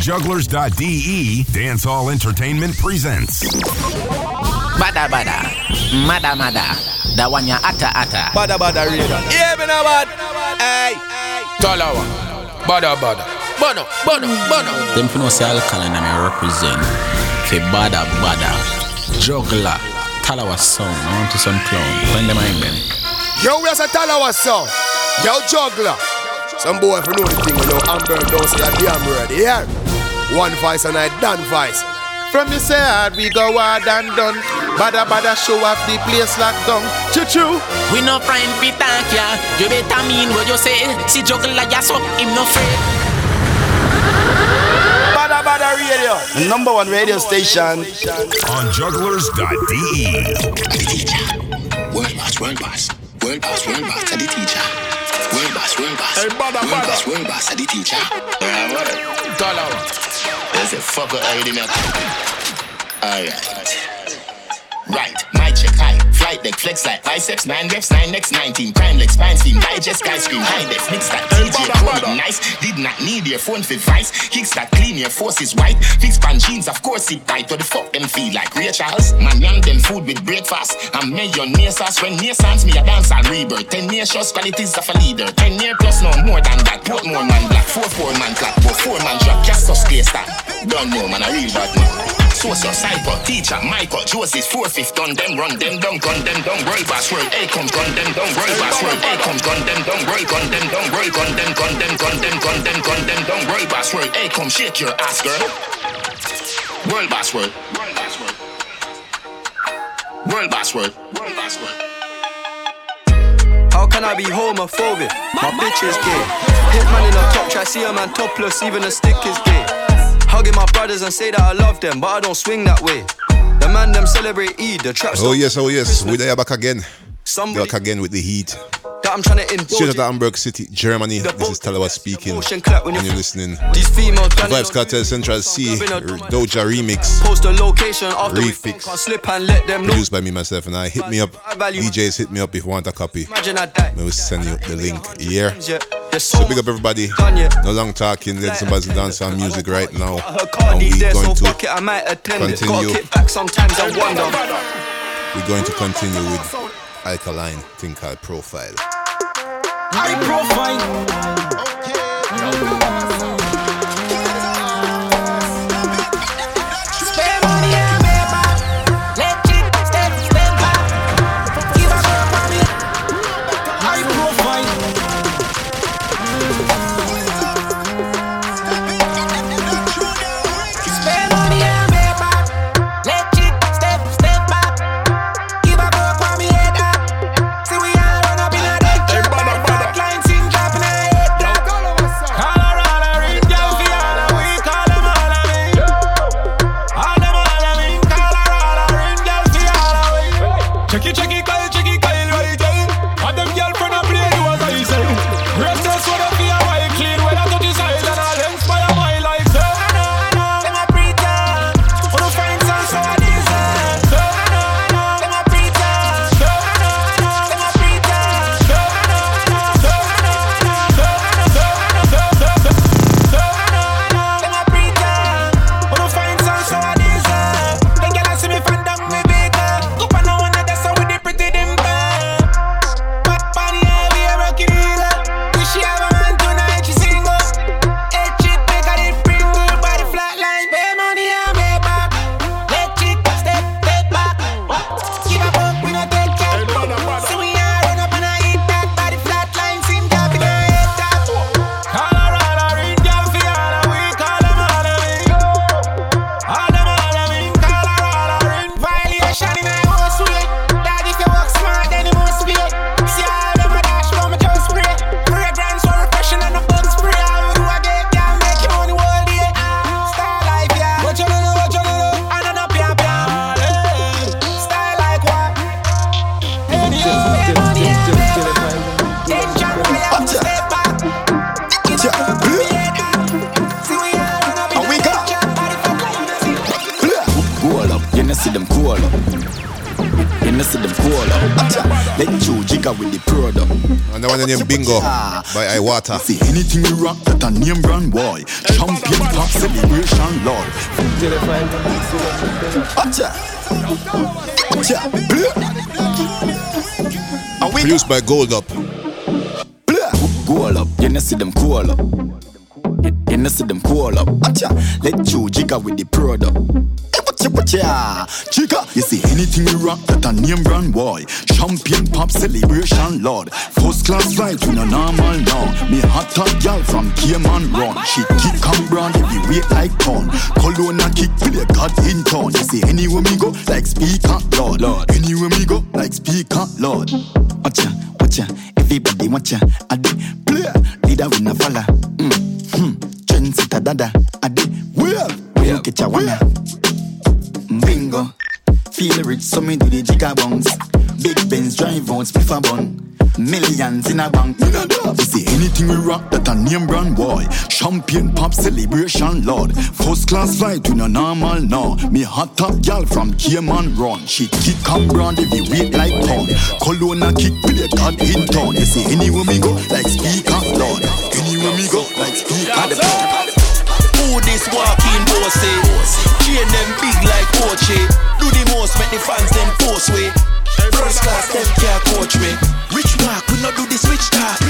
Jugglers.de Dancehall Entertainment presents. Bada bada, mada mada, da one ya ata ata. Bada bada radar. Yeah, me no bad. Hey. Talawa. Bada bada. Bono, bono, bono. Them for no say alkaline and I represent for bada bada juggler Talawa sound I want to some clown find them in them Yo, we are a Talawa song. Yo, juggler. Some boy for know the thing, you know, Amber don't say a damn word. Yeah. One vice and I done vice. From the side, we go hard and done. Bada bada show off the place locked down. Choo choo. We no friend we thank ya. You better mean what you say. See juggler ya so him no afraid. Bada bada radio. The number one radio station. On jugglers.de. World boss, world boss, world boss, world boss, are the teacher. World boss, world boss, Hey, bada, world bada. boss, world boss, are the teacher. Yeah, what? Talawa. There's a fucker already now. Alright. Right, my check high. Flight deck, flex like biceps, 9 reps, 9 x 19. Prime legs, spine steam, digest, guy scream, high def, mix that DJ, chrome nice. Did not need your phone for vice. Kicks that clean, your force is white. Fix pan jeans, of course it tight. What the fuck them feel like? Ray Charles, man, young them food with breakfast. I'm mayonnaise sauce when near sans me a dance and rebirth. 10 year shows qualities of a leader. 10 year plus no more than that. Portmore man black, 4 4 man clap, but 4 man drop. Castos clear stat. Don't know man, a real bad man. Source of cypher, teacher, Michael, Joseph, 4 5th, done them, run them down, gun them down, world boss, world, hey, come, gun them down, world boss, world, hey, come, gun them down, world, gun them down, world, gun them, gun them, gun them, gun them, gun them down, world boss, world, hey, come, shake your ass, girl. World boss, world, world boss, world. World boss, world, world boss, world. How can I be homophobic? My bitch is gay. Hitman in a top try, see a man topless, even a stick is gay. Hugging my brothers and say that I love them, but I don't swing that way. The man them celebrate Eid, the traps. Oh yes, oh yes, we there back again. Somebody Back again with the heat. That I'm trying to indulge. Straight out of Hamburg City, Germany. This is Talawa speaking, Motion clap when and you you're listening. These females planning Vybz Kartel Central C Doja remix, Post a location after we Refix. can't slip and let them know. produced by me myself, and I hit me up. DJs hit me up if you want a copy. Imagine I will send you the link. Yeah, so big up everybody. No long talking. Let's somebody dance on music right now. And we're going to it, I might attend it. Gotta continue. kick back sometimes, I wonder. we're going to continue with Alkaline thing called Profile. High profile. By Gold Up. Gold up, you know see them cool up. You, know see them cool up. Let you jigger with the product. Chica, you see anything you rock that a name brand boy. Champion pop celebration lord. First class flight to no normal now. Me hot top gal from Cayman run. She kick and brand every weight like ton. Cologne and kick play God in town. You see anywhere me go like speaker lord. Lord. Anywhere me go like speaker lord. Watcha, watcha, everybody watcha. I did play leader with no falla. Mm, hmm, trendsetter dada. I did well, well, get your wanna. Bingo. Feel rich, so me do the jigger bounce. Big Benz drive out, spliff a bun. Millions in a bank, me no doubt. You see anything we rock that a name brand boy. Champion pop celebration lord. First class flight to no normal now. Me hot top gal from Cayman run. She kick and brand every wait like ton. Cologne a kick play God in town. You see anywhere me go like speaker lord. Anywhere me go like speaker. Who this walking bossy? Chain them big like Ochi. Do the most, make the fans them post way. First class them can't coach me. Rich mark, we not do the switch talk.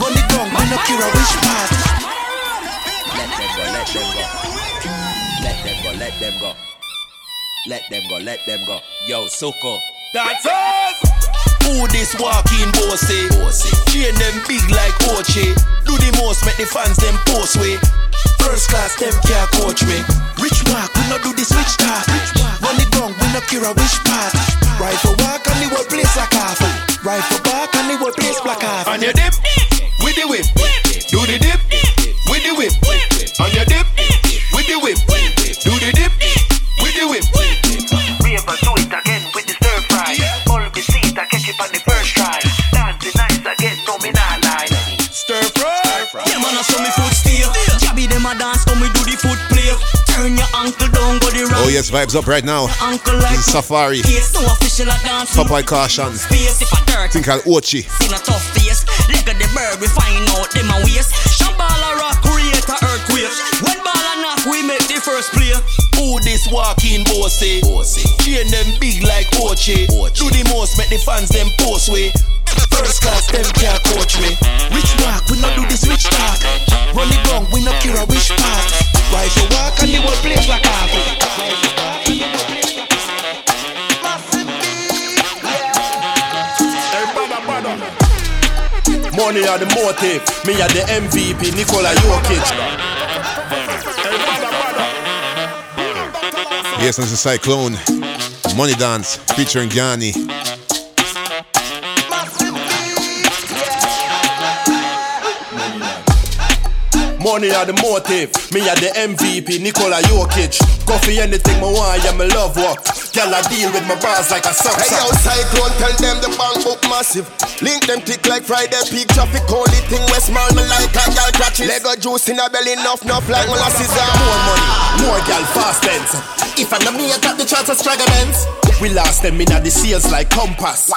Run the ground, we not cure a wish part. Let them go, let them go. Let them go, let them go. Let them go, let them go. Yo, Soko. Dancers! Who this walking bossy? Chain them big like Ochi. Do the most, make the fans them post way. First class them can't coach me. Rich mark, we not do the switch talk. Run the ground, we not cure a wish part. Right for walk and the whole place like half. Right for back and the whole place black half. On your dip, with the whip. Do the dip, with the whip. On your dip, with the whip. Do the dip, with the whip. Rave and do it again with the stir fry. All me seat, I catch it on the first try. Dancing nice again, no me not lie. Stir fry. Yeah, man, I saw me foot steer. Jabby them a dance, come we do the foot play. Turn your ankle down, go the Oh yes, vibes up right now. Ankle like This is Safari. Yes, no official a dance. Popeye caution. Space if a dirt. Think called Ochi. Seen a tough face. Leg of the bird, we find out them a waste. Shambhala rock, create a earthquake. When ball a knock, we make the first play. Who this walking bossy? Chain them big like Ochi. Do the most, make the fans them post way. First class them can't coach me. Rich mark, we not do the switch talk. Run the ground, we not cure a wish part. Right to walk and the whole place like Money are the motive, me are the MVP, Nikola Jokic. Yes, this is Cyclone. Money Dance featuring Gianni. Money are the motive, me are the MVP, Nikola Jokic. Coffee anything me want, yeah me love work. Girl I deal with my bars like a sock. Hey yo, Cyclone, tell them the bank book massive. Link them tick like Friday peak traffic. Only thing we small me like a gal catches. Lego juice in a belly, enough, enough like molasses. Ah. More money, more gal fast ends. If I know me, I got the chance of stragglers. We lost them in the sales like compass.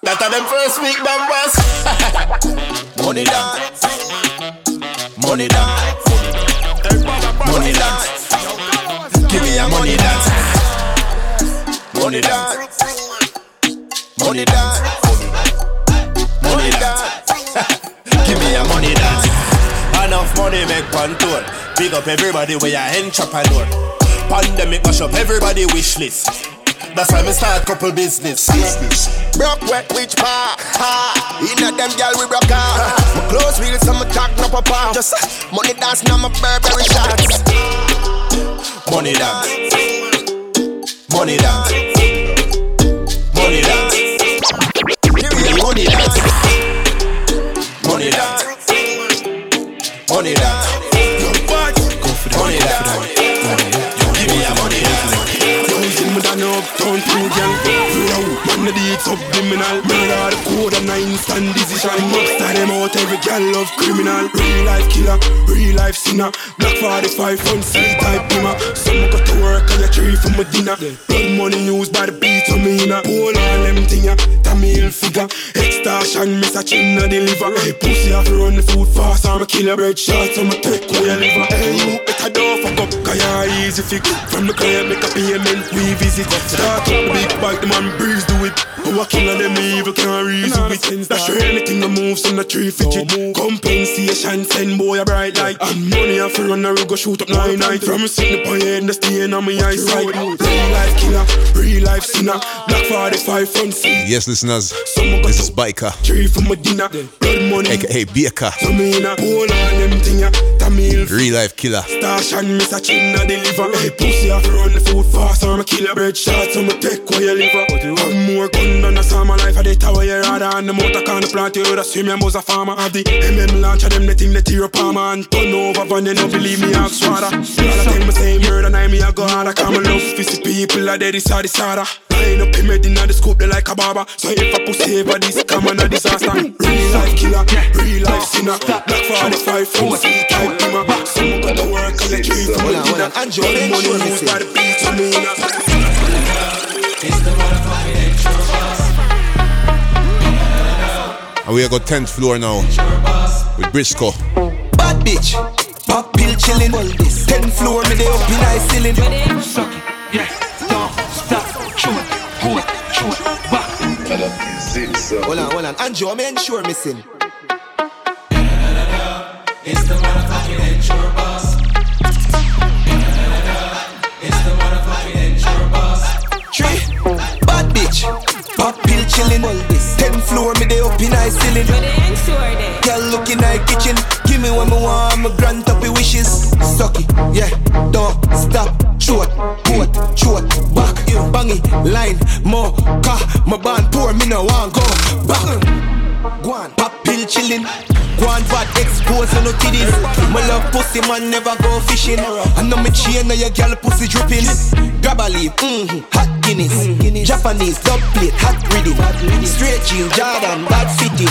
That are them first week numbers. money dance, money dance, money dance. Give me a money dance, money dance, money dance, money dance. Give me a money dance. Enough money make pantour. Big up everybody where your entrepreneur. Pandemic mash up everybody wish list. That's why me start couple business. Broke wet which part? Ha! Inna them gal we broke out. My clothes real, so me talk no papa. Just uh, money dance now my Burberry shots. Money dance. Money dance. Money dance. A money dance. Money dance. Money dance. Money dance. A money dance. Turn two gal Flow Man the deed subliminal Murder the code and nine stand decision. Monster them out every gal love criminal. Real life killer Real life sinner. Black 45 front seat type bimmer Some got to work and you tree for my dinner. Blood money used by the beat of me in Pull all them thing ya Tamil figure. Extortion miss a chin a deliver. Hey pussy have run the food fast. I'm a killer bread shots I'm a take away your liver. Hey you better don't fuck up Cause you're easy fix. From the client make a payment we visit Start up the big bike the man breeze do it. Who a killer them evil can't reason with. That's sure anything that moves on the tree fidget Compensation send boy a bright light. And money have to run a go shoot up nine night From a sitting up on your head the stain on my eyesight. Real life killer, real life sinner. Black 45 front seat Yes, listeners, this is Biker, Tree for my dinner Blood money. Aka Baker, So me in a hold on them thing ya Tamil real life killer. Stash and miss a chin a deliver. Hey pussy have to run the food fast I'm a killer bread shots I'm a take where you liver Have more gun than a summer life I dey tower you rather And the motor can plant you. The swim and a farmer Have the MM launcher them the thing the tear up armor And turn over. Van they don't believe me ask water All the time me say murder now me a go harder. Come and love fizzy people are dead it's all disorder Line up him head inna the scope they like a barber. So if I pussy ever this come on a disaster. Real life killer, real life sinner. Black 45 from sea type dimmer. Some got to work they treat for my dinner. money used by the beats of me And we got 10th floor now with Briscoe. Bad bitch, pop pill chillin'. Ten floor, me dey up in high ceiling. Suck it, yeah, don't stop, chew it, pull it, chew it, back. Hold on, hold on. Andrew, I'm sure missing. It's the pop pill chillin'. Ten floor, me dey up in high ceiling. Girl look in high kitchen. Give me what me want, me grant up your wishes. Suck it, yeah, don't stop. Short, boat, short, back, bang it, line, more, car, my band poor, me no want go back. Go on, pop pill chillin'. Guan bad expose no kiddies. My love pussy man never go fishing. I know me chain, now your girl pussy dripping. Grab a leaf, mm-hmm, hot Guinness. Japanese, dub plate, hot reading. Straight jean, Jordan, bad fitting.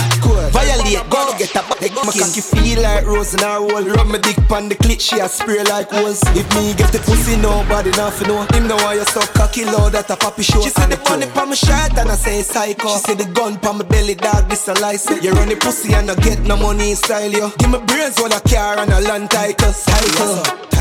Violate, go get a back. My cocky feel like rose in her roll. Rub my dick pan the clit, she a spray like hose. If me get the pussy, nobody nothing know. Him know why you so cocky, low that a poppy show. She said the money pa my shirt and I say psycho. She said the gun pa my belly, dog, this a You run the pussy and I get no money style, yo. Give me brains while a car and a land title.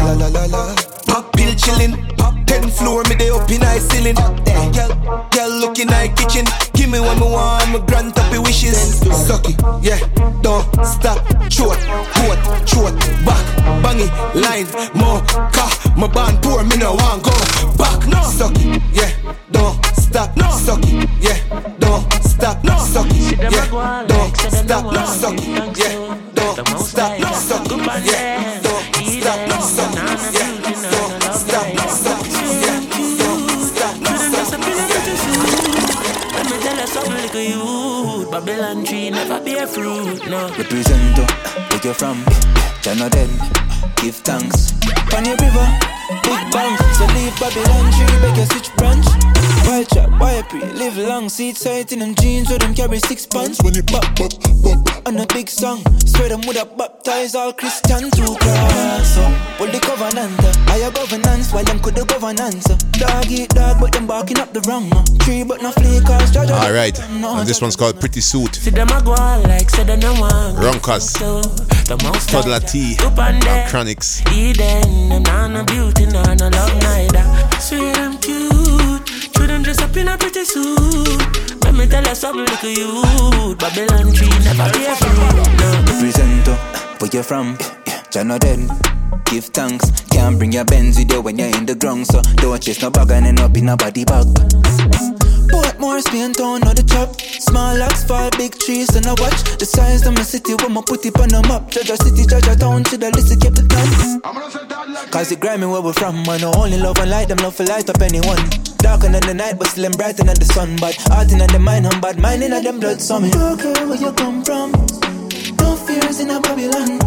La la la la. Pop pill chillin'. Pop ten floor, me dey up in high ceiling. Girl, girl look in high kitchen. Give me what me want, me grant up your wishes. Suck it, yeah, don't stop. Short, coat, short, back, bang it, line, more, car. My band poor, me no want go back. No, suck it, yeah, don't stop. No, suck it, yeah, don't stop. No, suck it, yeah, don't stop. No, suck it, yeah, don't stop. No, suck it, yeah, don't stop. No, suck it, yeah, Babylon tree never bear fruit, no. Represent uh, where you from. Jana dead. Give thanks. On your river, big bang. So leave Babylon tree, beg you switch branch. White chop, white pre, live long. Seat sight in them jeans, where them carry six pants. When it pop, pop, pop. On a big song, swear them woulda baptize all Christian to cross. So, pull the covenant, uh, higher governance, while them could the governance. uh. Dog eat dog, but them barking up the wrong. uh. Tree, but no flea, cause judge. All right, and this one's called Pretty Suit. See them a go on like say them no want. Ronkas, The most Toddler T, up and and there. Chronics. Eden, them nah no beauty, nah no love neither. Sweet and cute, them dress up in a pretty suit. Let me tell you something, little youth. Babylon tree never bear fruit. No. Represent where you from. Jana dead. Give thanks. Can't bring your Benz with you when you're in the ground. So don't chase no bag and end up in a body bag. Portmore, Spain town, or the chop. Small locks fall, big trees, and I watch the size of my city when I put it on the map. Judge city, judge town, to the list, keep it done. Cause it grimy where we're from, man. No only love and light, them love for light up anyone. Darker than the night, but still I'm brighter than the sun. But heart in the mind, I'm bad mind in them blood, me. Don't care where you come from. No fears in a Babylon.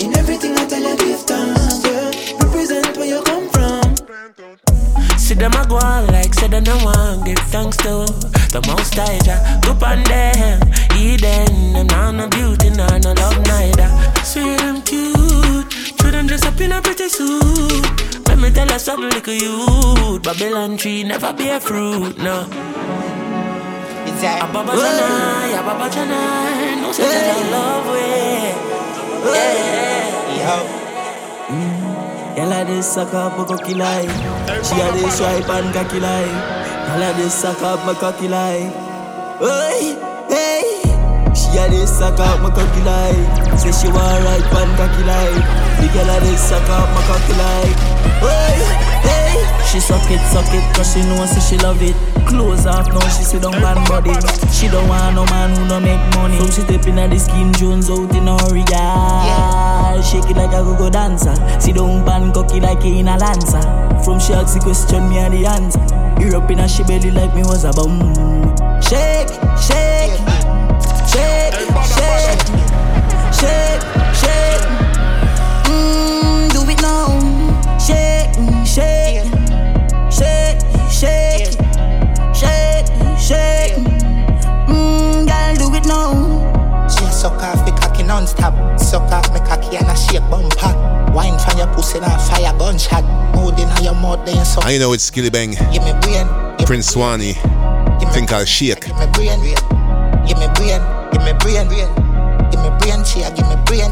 In everything I tell you, give thanks. Yeah. Represent where you come from. See them a go on like say them and I want give thanks to the most high Jah. Go on them, Eden, them not no beauty, not no love neither. Sweet and cute, children dress up in a pretty suit. Let me tell you something, like a youth. Babylon tree never bear fruit, no. Ababa Janai, Ababa Janai, no such a love way. Yeah. Girl a this suck up my cocky lie She a this swipe and cocky lie Girl a this suck up my cocky lie Hey, hey She a this suck up my cocky lie Say she want ride pan cocky lie The girl a this suck up my cocky lie Hey, hey. She suck it, suck it cause she know say she love it. Close off now she sit down pan body. She don't want no man who don't make money. From she step in at the skin Jones out in her yeah. Shake it like a go-go dancer. Sit down pan cocky like in a lancer. From she ask the question me and the answer. Europe in a she belly like me was a bum. Shake, shake, shake, shake, shake, shake. Mm, do it now. Shake, shake, shake, shake, shake, shake. Mm, girl, do it now. She a suck off the cocky non-stop. Suck off me cocky and a shake bumper. Wine from your pussy and fire gunshot. Mood in your mouth then suck. And you know it's Skilly Bang, Give me brain, Prince Swanny, thing called Shake. give me brain. Give me brain, give me brain. Give me brain, she a give me brain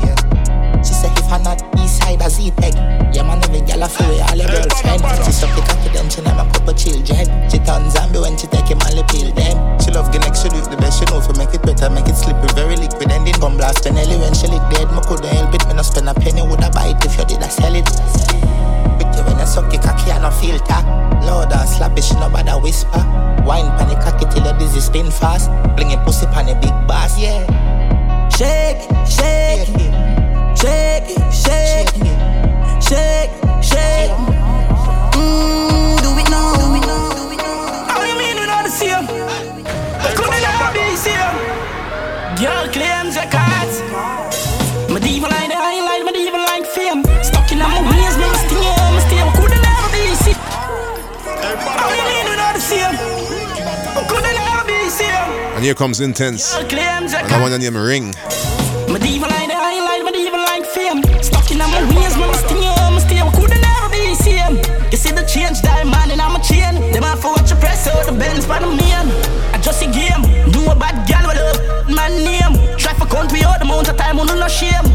She say if I not east side a Z-Tech Yeah man, every girl a free all your girlfriend She suck the cocky then she a couple children. She turn zombie when she take him all the pill them She love Guinness, she do the best she know For make it better, make it slippery, very liquid And then come blast Benelli when she lick dead. Me coulda help it, me no spend a penny Woulda buy it if you did a sell it. Pretty when you suck the cocky and no filter Loud and slap it, she no bother whisper. Wine pan the cocky till your dizzy spin fast. Bring your pussy pan the big bass, yeah. Shake, shake, And here comes Intence. I just a shame.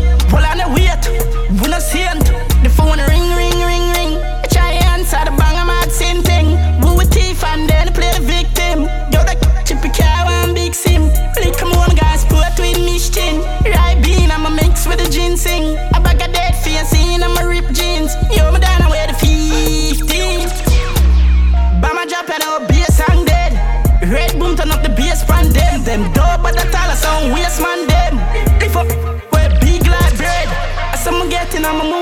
I'm getting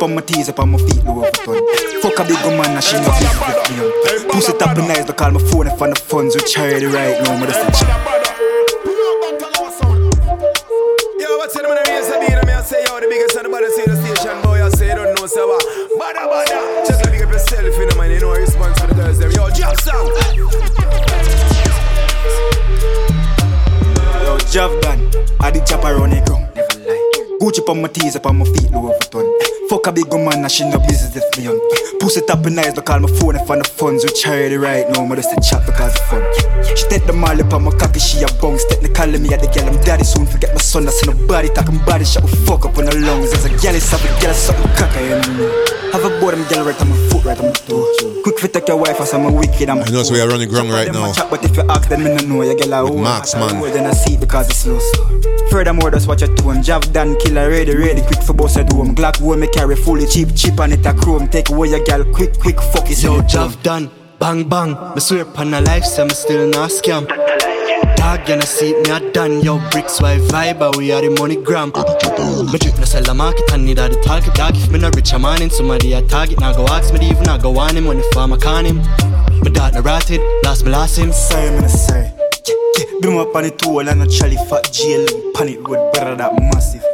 Gucci on my tees, up on my feet, low over ton. Fuck a big woman, and she no feel for me. Pussy tap and nice, they call my phone if on the funds with charity right now, but that's the chip. Yo, what's in the I mean, I mean, say, yo, the biggest and the in the station, boy, I say, don't know, so what? Bada, bada. Just like big up yourself, you know, man, you know, response for the girls, them. Yo, song. Yo, job done. I did chop around the ground. Never lie. Gucci on my tees, up on my feet, low over ton. Fuck a big woman, and she no business me on. Pussy tap and nice, they call my phone if on the funds with charity right now, but just a chat because of fun. She take the molly up on my cocky, she a bounce. Technically, me at the girl, I'm daddy soon. Forget my son, I see nobody talking body shot. We fuck up on the lungs. As a girl, it's have a girl, something cocky. Have a boy, them girl right on my foot, right on my toe. Quick fit take your wife, as I'm a wicked, I'm I know so we are running ground right now. Chat, but if you ask them, me no know. Your girl, I Max, man. Then I see because it's slow. So. Furthermore, just watch your tone. Jav done killer ready, ready, quick for boss a doom. Glock will me carry fully cheap, cheap on it a chrome. Take away your gal, quick, quick, fuck it. Yo, Jav done, bang bang. Me swear upon a life, so me still not scam. Dog, you know see me a done. Yo, bricks, why vibe, we are the money gram. Me drip no sell the market I need all the target. Dog, if me no rich, I'm on him. Somebody a target, now go ask me even, I go on him. When the farmer con him. My dog no rotted, lost me last him. Sorry, me no sorry. Bring up on the toll and a Charlie fat jail. Panic road, brother, that massive.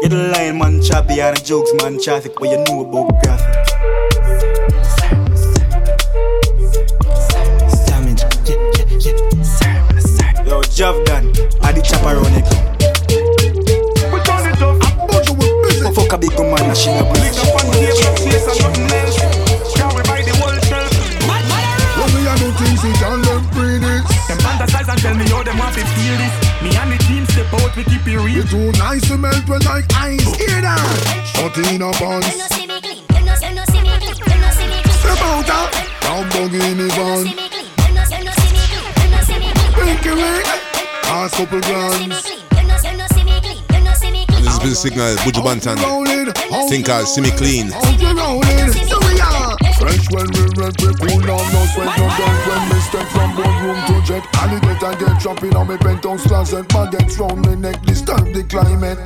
You're the lion man, choppy, and the jokes man, traffic. What you know about graphic? Yo, Jav done. I the chopper on it. We turn it up. I thought you were busy. Fuck a big man, and she not busy. Lick up on the up. place and nothing else. want to feel this. Me and the team step out, we keep it real. you do too nice to melt when like ice. Hear that? Shutting up on. You know see me clean. You you see me clean. You know see me clean. Step out that. Lamborghini van. You know see me clean. You know, you know see me. You couple grams. This is you Signal, Buju Banton. Think I see me clean when we rent, we cool down, no sweat, no dirt When we step from boardroom to jet Alligator get dropping on me penthouse closet Baguettes round me neck, disturb the climate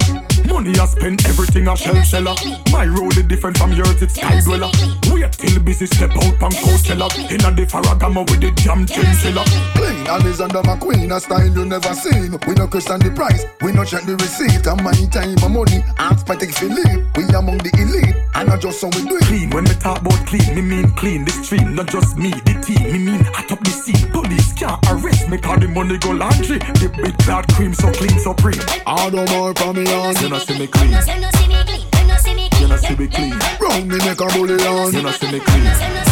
Money I spend everything I shell seller. My road is different from yours, it's sky dweller. Wait till busy step out from Coachella. Inna the Ferragamo with the jam chinchilla. Clean and is under my queen, a style you never seen We no question the price, we no check the receipt And my time, my money, ask Patek Philippe We among the elite, and not just so we do it Clean when me talk about clean, me mean clean. The street, not just me, the team. Me mean I top the scene. Police can't arrest me 'cause the money go laundry. The big bad cream so clean, so supreme. I don't more from me on You know see me clean. You know see me clean. Round me neck a bullion You know see me clean.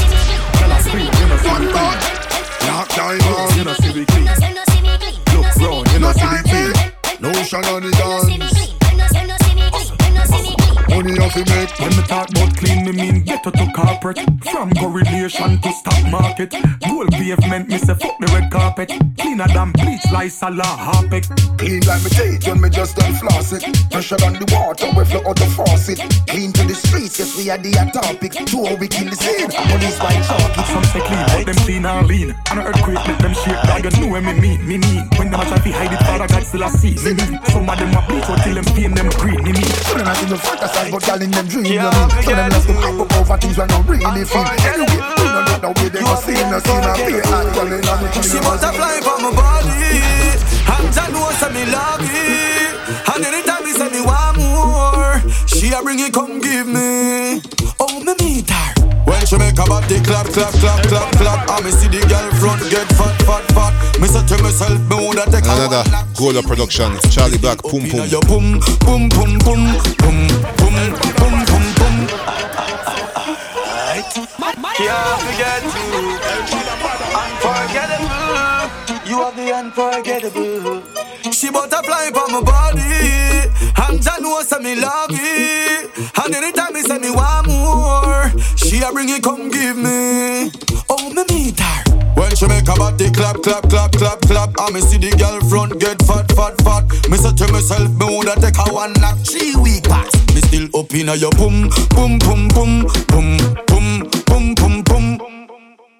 Me to corporate. From correlation to stock market. Gold pavement, me say fuck the red carpet. Cleaner than bleach, like Salah Harpek. Clean like me teeth when me just done floss it Pressure on the water, we flow out the faucet Clean to the streets, yes we are the topic Two we kill the scene, police by chalk it Some say clean, but them clean and lean. And an earthquake make them shake, dog. You know what me mean, me mean. When them a try to hide it, Father God still a see. Me mean. Some of them a bleach out till them pain them green. Me mean. Some of them in the fantasize, but girl in them dream, you mean Some of them love to pop up over things we not really feel Anyway, we don't know the way they go see, no see, no feel Hot girl in the She butterfly for my body. And I know me love it. And anytime me say me want more She a bring it come give me. Oh me meet her. When she make a body clap, clap, clap, clap, clap And me see the girl front get fat, fat, fat. Me say to myself, me woulda take a Another Gola production. Charlie Black, Pum Pum. Your pum, pum, pum, pum, pum, pum, pum, pum, pum. Can't forget you Unforgettable You are the unforgettable. She butterfly for my body. And I know say me love it. And anytime me say me want more She a bring it come give me. Oh me meet her When she make a body clap, clap, clap, clap, clap And me see the girl front get fat, fat, fat Me say to myself, me woulda take a one knock Three week pass Me still up inna your pum, pum, pum, pum, pum, pum, pum, pum, pum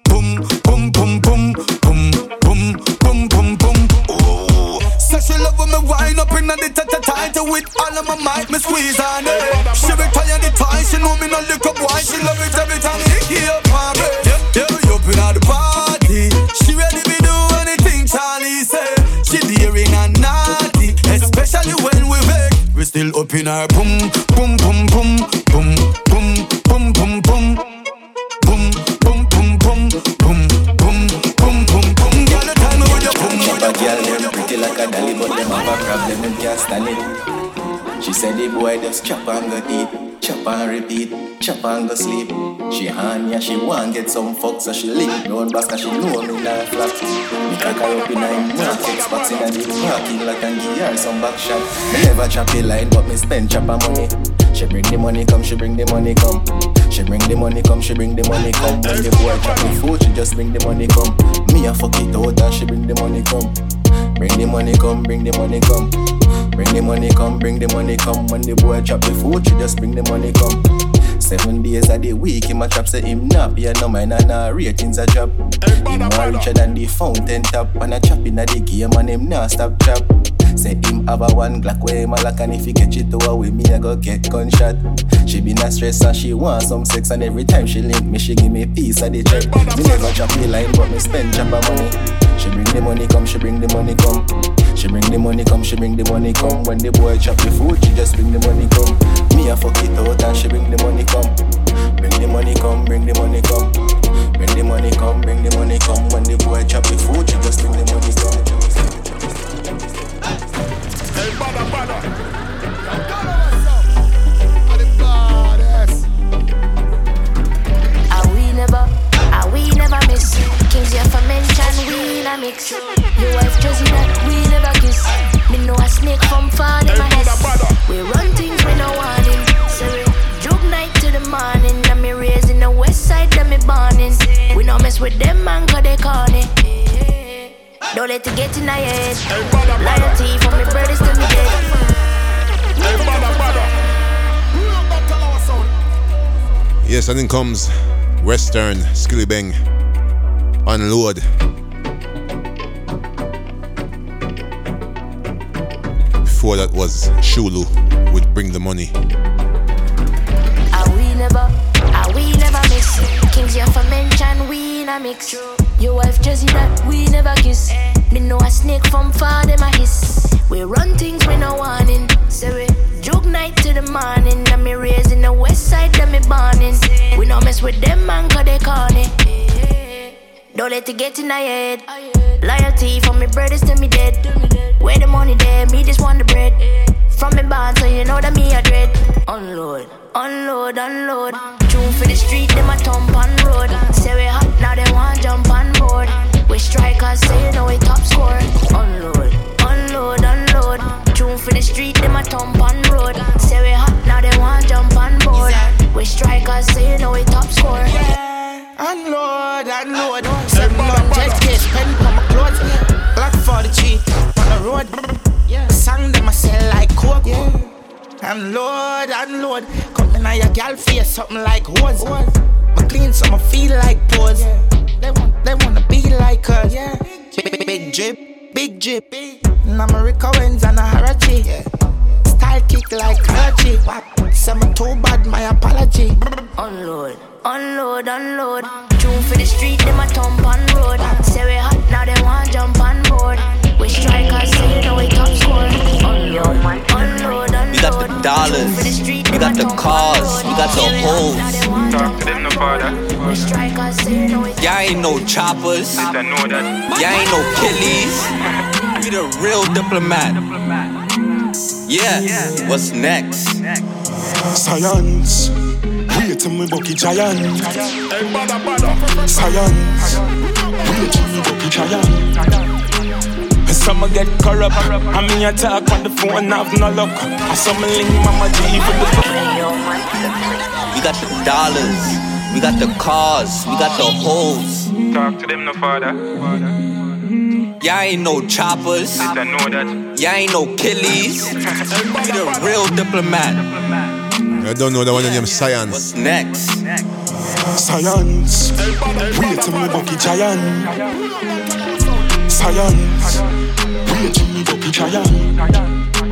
Pum, pum, pum, pum, pum, pum, pum, pum, pum Ooh. Say she love when me wind up inna the tata tight with all of my might, me squeeze on it. She retire the time, she know me no lick up wine. She love it every time me hit still up in our pum, pum, pum, pum, pum, pum, pum, pum, pum Pum, pum, pum, pum, pum, pum, pum, pum, pum Girl, tell me what you But girl, them pretty like a dolly, but them have a problem, them can't stand it. She said the boy just chop and go eat, chop and repeat, chop and go sleep. She hand yeah, she want get some fuck, so she lick down back, she know me not flat. Me cock her up in a market spots in a the parking lot and give her some back shot. Me never chop a line, but me spend chop her money. She bring the money come, she bring the money come. She bring the money come, she bring the money come. When the boy chop me food, she just bring the money come. Me a fuck it out and she bring the money come. Bring the money come, bring the money come. Bring the money come, bring the money come. When the boy chop the food, she just bring the money come. Seven days a the week, him a chop say him nap. Yeah, no man, and nah, ratings a drop. Him more richer than the fountain top. And a chop in a the game, and him nah stop chop. Say him have a one Glock a lock and if he catch it away me I go get gunshot. She been a stress and she want some sex and every time she link me she give me piece of the check. Me never chop the line but me spend chop money. She bring the money come, she bring the money come. She bring the money come, she bring the money come. When the boy chop the food, she just bring the money come. Me a fuck it out and she bring the money come. Bring the money come, bring the money come. Bring the money come, bring the money come. When the boy chop the food, she just bring the money come. We never, we never miss? Kings here for mention, we mix. We never kiss. Me know from far in my. We run things we no warning. Night to the morning. Me the me burning. We mess with them man cause they corny. Don't let it get in our head. Loyalty for me brothers to me dead. Yes, and then comes Western Skilly Bang Unload. Before that was Shulu would Bring the Money. Are we never, are we never miss? Kings here for mention, we in a mix. Your wife Josie that we never kiss. Me know a snake from far, them a hiss. We run things we no warning. Say we joke night to the morning. And me raising the west side, them me burning. We no mess with them man cause they corny. Don't let it get in my head. Loyalty from me brothers to me dead. Where the money there, me just want the bread. From me band, so you know that me a dread. Unload, unload, unload. Tune for the street, them a thump on road. Say we hot, now they want jump on board. We strikers, say you know we top score. Unload, unload, unload. Tune for the street, them a thump on road. Say we hot, now they want jump on board. We strikers, say you know we top score. Yeah, Unload, unload. Seven man jet case, pen on my clothes. Black 43 on the road. Yeah. Song them I sell like coke. Unload, unload. Come in your gal face, something like hose. I clean so I feel like pose. They want, they wanna be like us. Big, big, big drip, big drip. Namarica wins and a Harachi. Style kick like Karachi. Some too bad, my apology. Unload, unload, unload. Tune for the street, them a thump on road. Say we hot, now they want jump on board. We strikers, say you know we top score. Unload, unload, We got the dollars, we got the cars, we got the hoes. We we Y'all ain't no choppers, y'all ain't no killies. We the real diplomat. Yeah, what's next? Science. Wait till me bucky giant. Science. Wait till me bucky giant. Some get corrupt, and me attack on the phone, have no luck. I some link mama G for the We got the dollars, we got the cars, we got the hoes. Talk to them, no father. Y'all ain't no choppers, I know that. y'all ain't no killies. We the real diplomat. I don't know the one named Science. Next. Science. Wait till me bucky giant. Science. Wait till me bucky giant.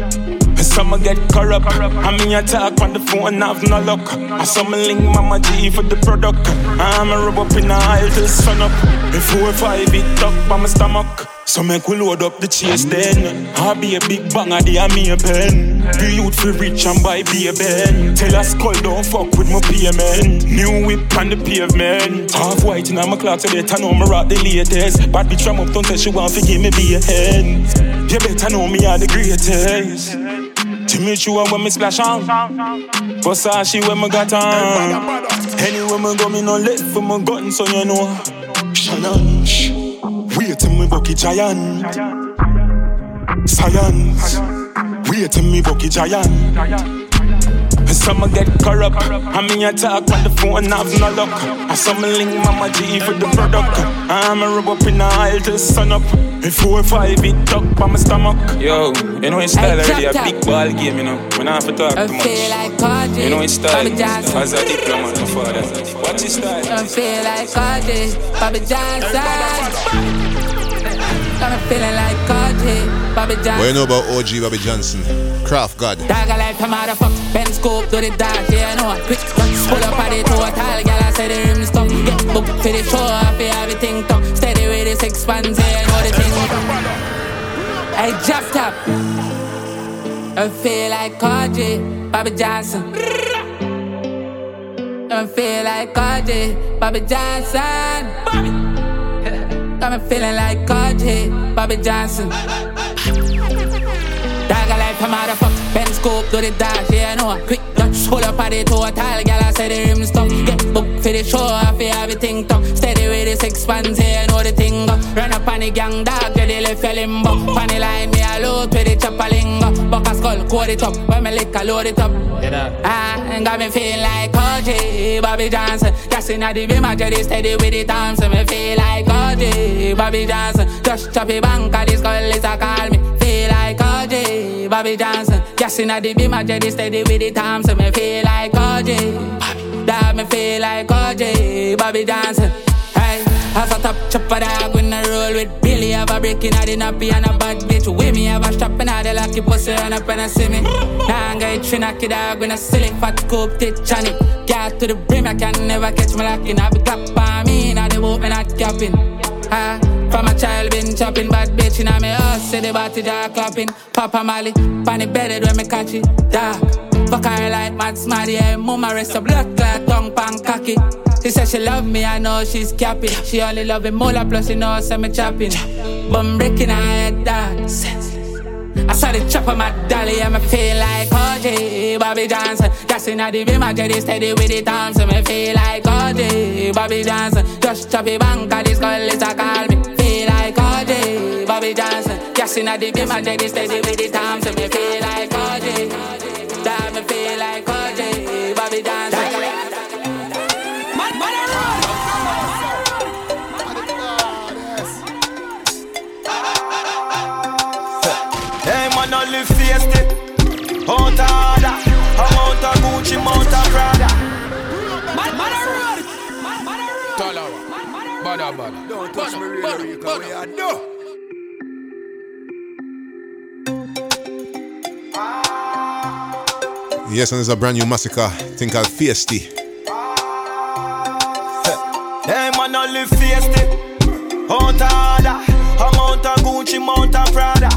Some get corrupt, and me attack on the phone, have no luck. I some link mama G for the product. I'm a rub up in the aisle till sun up. Before five it up by my stomach. So make we load up the chase then. I be a big banger, they are me a pen. Be youth for rich and buy be a ben. Tell us skull don't fuck with my payment. New whip on the pavement. Half white in my clock so they turn on me rock the latest. Bad bitch from up don't tell she want to give me be a hand. You better know me are the greatest. Me sure when me splash on Versace when me got on Anywhere me go me no late for my gun so you know Shannon. Wait till me bucky giant. Science. Wait till me bucky giant. Some get corrupt. I mean, I talk on the phone, I've no luck. I some link Mama G for the product. I'm a rub up in the aisle till sun up. If four or five, it tuck by my stomach. Yo, you know it's style already a big ball game, you know. When I have to talk too much. You know it's style. As a diplomat, my father. What's his style? I feel like Cardi, Bobby Johnson. I'm feeling like Cardi, Bobby Johnson. What you know about OG Bobby Johnson? Craft God. Dog a like a motherfucker, Ben Scope do the dog, yeah. Quick, pull up at the total, say the rims stuff. Get for the show, feel everything tough. Steady with yeah, know the thing. Hey. I feel like Cardi, Bobby Johnson. I feel like Cardi, Bobby Johnson. Bobby. Me feeling like Cardi, Bobby Johnson. A like a motherfucker. Ben Scope do the dash, yeah, I know. Quick touch, pull up at the total. Girl, I say the rim stuff. Get booked for the show, I feel everything tough. Steady with the six pants, yeah, know the thing go. Run up on the gang, dog, get the left your limbo. Funny line, me a load with the chopper lingo. Buck a skull, cord it up. When me lick, I load it up. Ah, and got me feel like OG, Bobby Johnson. Just in the beam, I just steady with the so me feel like OG, Bobby Johnson. Just chop it bank, this girl is a call me. OG, Bobby Johnson. Just in the beam, I just steady with the time, so me feel like OG. That me feel like OG, Bobby Johnson. Hey, have a top chopper dog when I roll with Billy. I have a break in the nappy and a bad bitch with me. Have a strap in the lucky pussy run up and I see me. Now I'm going to dog when I silly fat scoop titch on it. Get to the brim, I can never catch me locking. I be clap on me, now the boat me not capping. Ah, from a child been chopping bad bitch in me house, say the body jaw clapping. Papa Molly, pan it bedded when me catch it. Dark, fuck her like mad smarty. Yeah, mama rest a blood clot tongue pan cocky. She said she love me, I know she's capping. She only love me more, plus she know say me chopping. Bum breaking her head, dog. I saw the chopper, my dolly, and me feel like OG, Bobby Johnson. Just in the beam, I just steady with the time, so me feel like OG, Bobby Johnson. Just chop it bank, this girl is a call me. Feel like OG, Bobby Johnson. Just in the beam, I just steady with the time, so me feel like OG. That me feel like OG, man, I live feisty. Out of order. Amount of Gucci, mount of Prada. Tolerant. Bada bada. Don't touch me really, because we are no. Yes, and there's a brand new Masicka thing called Feisty. Hey man, I live feisty. Out of order. Amount of Gucci, mount of Prada.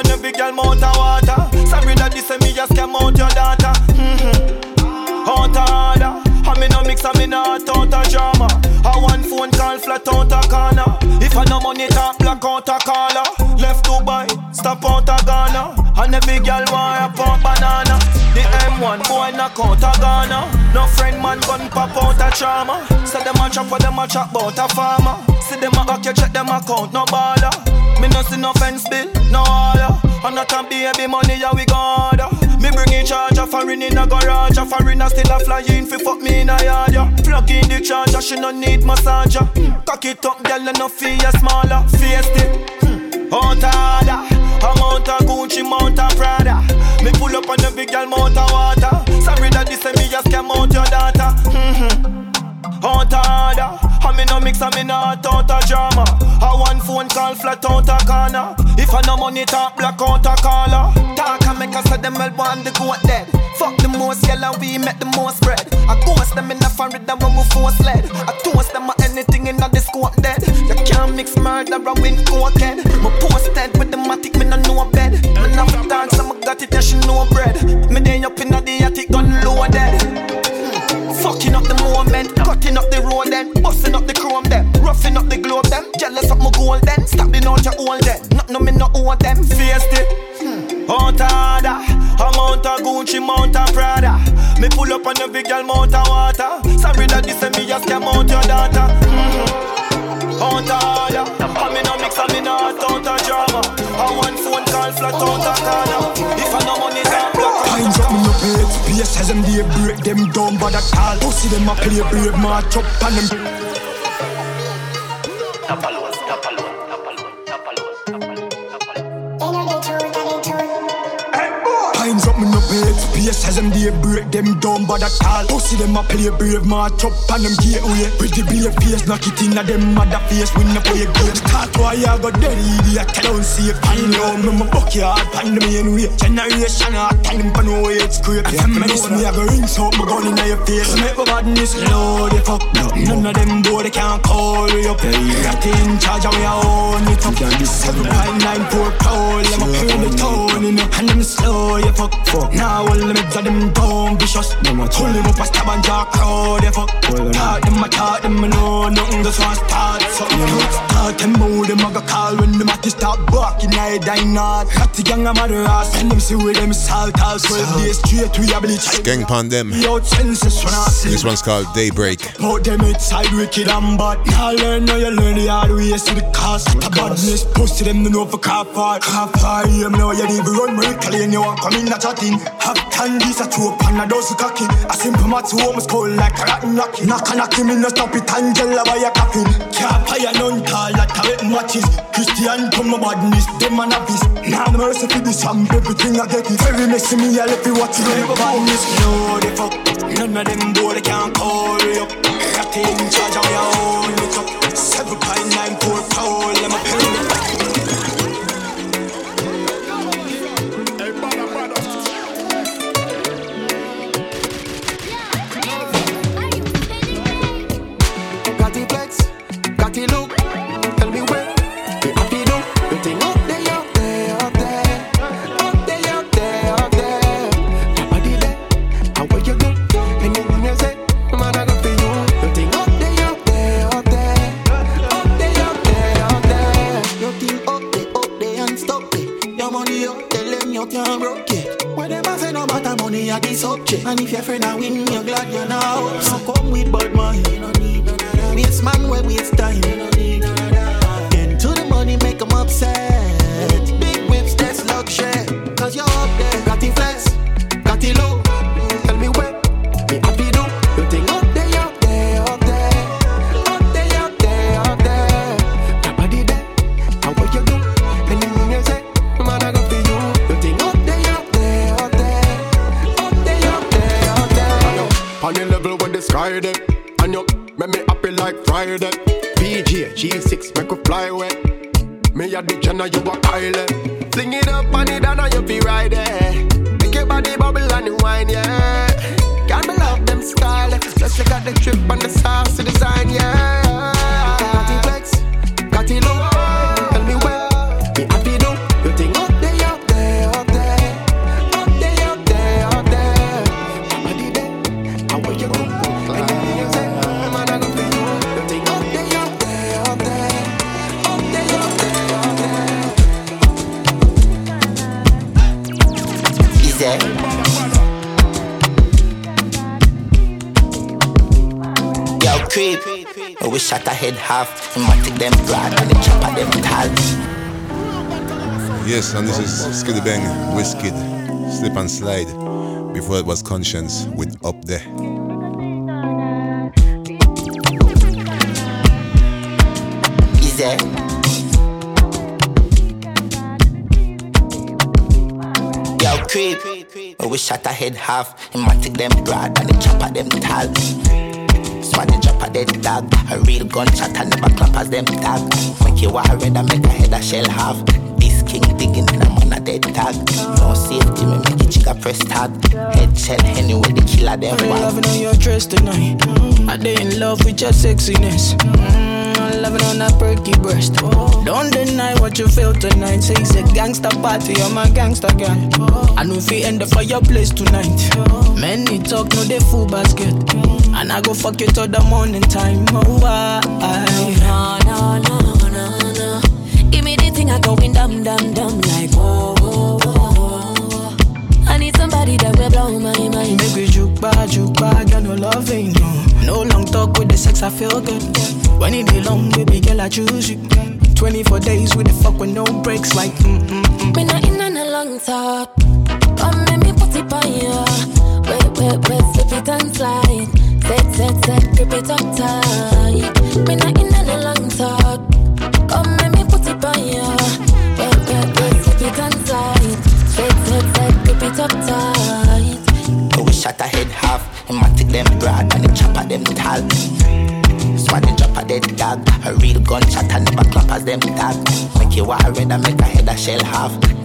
On big girl, mount of water. Sorry that this me just came out your daughter. Mm-hmm. Out of order. I me no mix, I me not out of drama. I one phone call flat out a corner. If I no money talk, black out a caller. Left Dubai, stop out a Ghana. And big girl boy knock out a Ghana. No friend man gun pop out a trauma. Say them a chop for them a chop bout a farmer. See them a hack you check them account no baller. Me no see no fence bill, no order. And not a baby money yeah we got Me bring in charge a foreign in a garage. A foreigner still a fly in fi fuck me in a yard yeah. Plug in the charger, she no need massager. Cock it up, girl, no fee smaller. Feisty, out of order. Amount of Gucci, mount of Prada. Me pull up on the big girl, mount of water. Sorry that this me just came out your daughter. Mm-hmm. Out of order. I me no mix, I me not out of drama. I one phone call flat out a corner. If I no money talk, black out a caller. Talk and make us say them well want the goat dead. Fuck the most yellow, we make the most bread. I ghost them in the foreign that when we force lead. I toast them or anything in the scope dead. You can't mix murder and win cocaine. Me posted with the matic, me no know bed. Me not so me got it, yeah, she know bread. Me day up in the attic, gun loaded. Fucking up the moment, cutting up the road then, busting up the chrome them, roughing up the globe them, jealous of my gold then, stabbing out your old then, not no me no owe them, feisty. Out of order, amount of Gucci, mount of Prada. Me pull up on the big girl, mount of water. Sorry that this me just came out your daughter. Mm-hmm. Out of order, I me no mix, I me no out out of drama. I one phone call flat out of corner. If I no money, Times up me no pay Space as them they break. Them down But that all. Pussy them a play brave. March up on them. Top alone, Times up me no pay Space as them they break them down But that all. Pussy them a play brave March up on them gateway Pretty brave face Knock it in a them mother face We no play game Start why I got dead idiot Tell on safe I know me my backyard Find the main way. Generation I tell them for no way it's great. Feminist me I go rinse out my gun in your face. Make my badness low the fuck None of them boy they can't call me up. Got in charge and we own it up. Seven. Point nine four proud Let me clear the tone in And them slow you fuck Now all the meds of them down vicious Hold them up a stab and jaw crowd you fuck. Talk them I talk them I know Nothing just want start something. Start them move them I go call When them at the start barking I die not Got the gang of mother ass them see with them salt all 12 days straight bleach Gang them. This one's called Daybreak. Put them inside wicked and bad Now learn now you learn the hard way See the cost The badness them know for car park Car park him now you leave run You come in a chatting Have a and a cocky simple skull like a rotten Knock a knock in stop it a none a wet matches Christian come my badness Them a novice Now nah, mercy for the song Everything I get. It Very messy me I left you watch it Them badness. No they fuck. None of them boy they can't call me up. Got in charge of your own And if your friend a win, you're glad you're now. So come with bad mind. Waste man where waste time. Get to the money, make them upset. The you a head half. Him want take them broad and the chopper them tall. Yes, and this is Skiddy Bang, Wizkid, Slip and Slide. Before it was Konshens with Up There. Easy. Yo, creep. I wish shot a head half. Want take them broad and the chopper them tall. Swat the drop a dead dog. A real gunshot and never clap as them tag. Make you war red and make a head a shell half. This king digging in a man a dead tag. No safety, me make it chica press tag. Head shell anyway, the killer them I'm want. loving on your dress tonight. I they in love with your sexiness. Mm, I'm loving on that perky breast. Don't deny what you feel tonight. Say it's a gangster party, I'm a gangster girl. I know if you end up for your place tonight. Many talk, no they full basket. And I go fuck you till the morning time. Oh, why? No, no, no, no, no. Give me the thing I going dum dum dum like whoa, whoa, whoa, whoa. I need somebody that will blow my mind. Make we juke back, juke back, girl, no loving, no. No long talk with the sex, I feel good. When it be long, baby girl, I choose you. 24 days with the fuck with no breaks, like mm mm mm. Me not in on a long talk. Come make me put it it on you. Wait, wait, wait, slip it and slide. Set, set, set, grip it up tight. Me not in a long talk. Come let me put it on you. Wait, wait, wait, slip it and slide. Set, set, set, grip it up tight. Oh, we shot a head half. Him a take them broad and the chopper them tall. Swan the drop a dead dog. A real gunshot and never clap as them tag. Make you war red and make a head a shell half.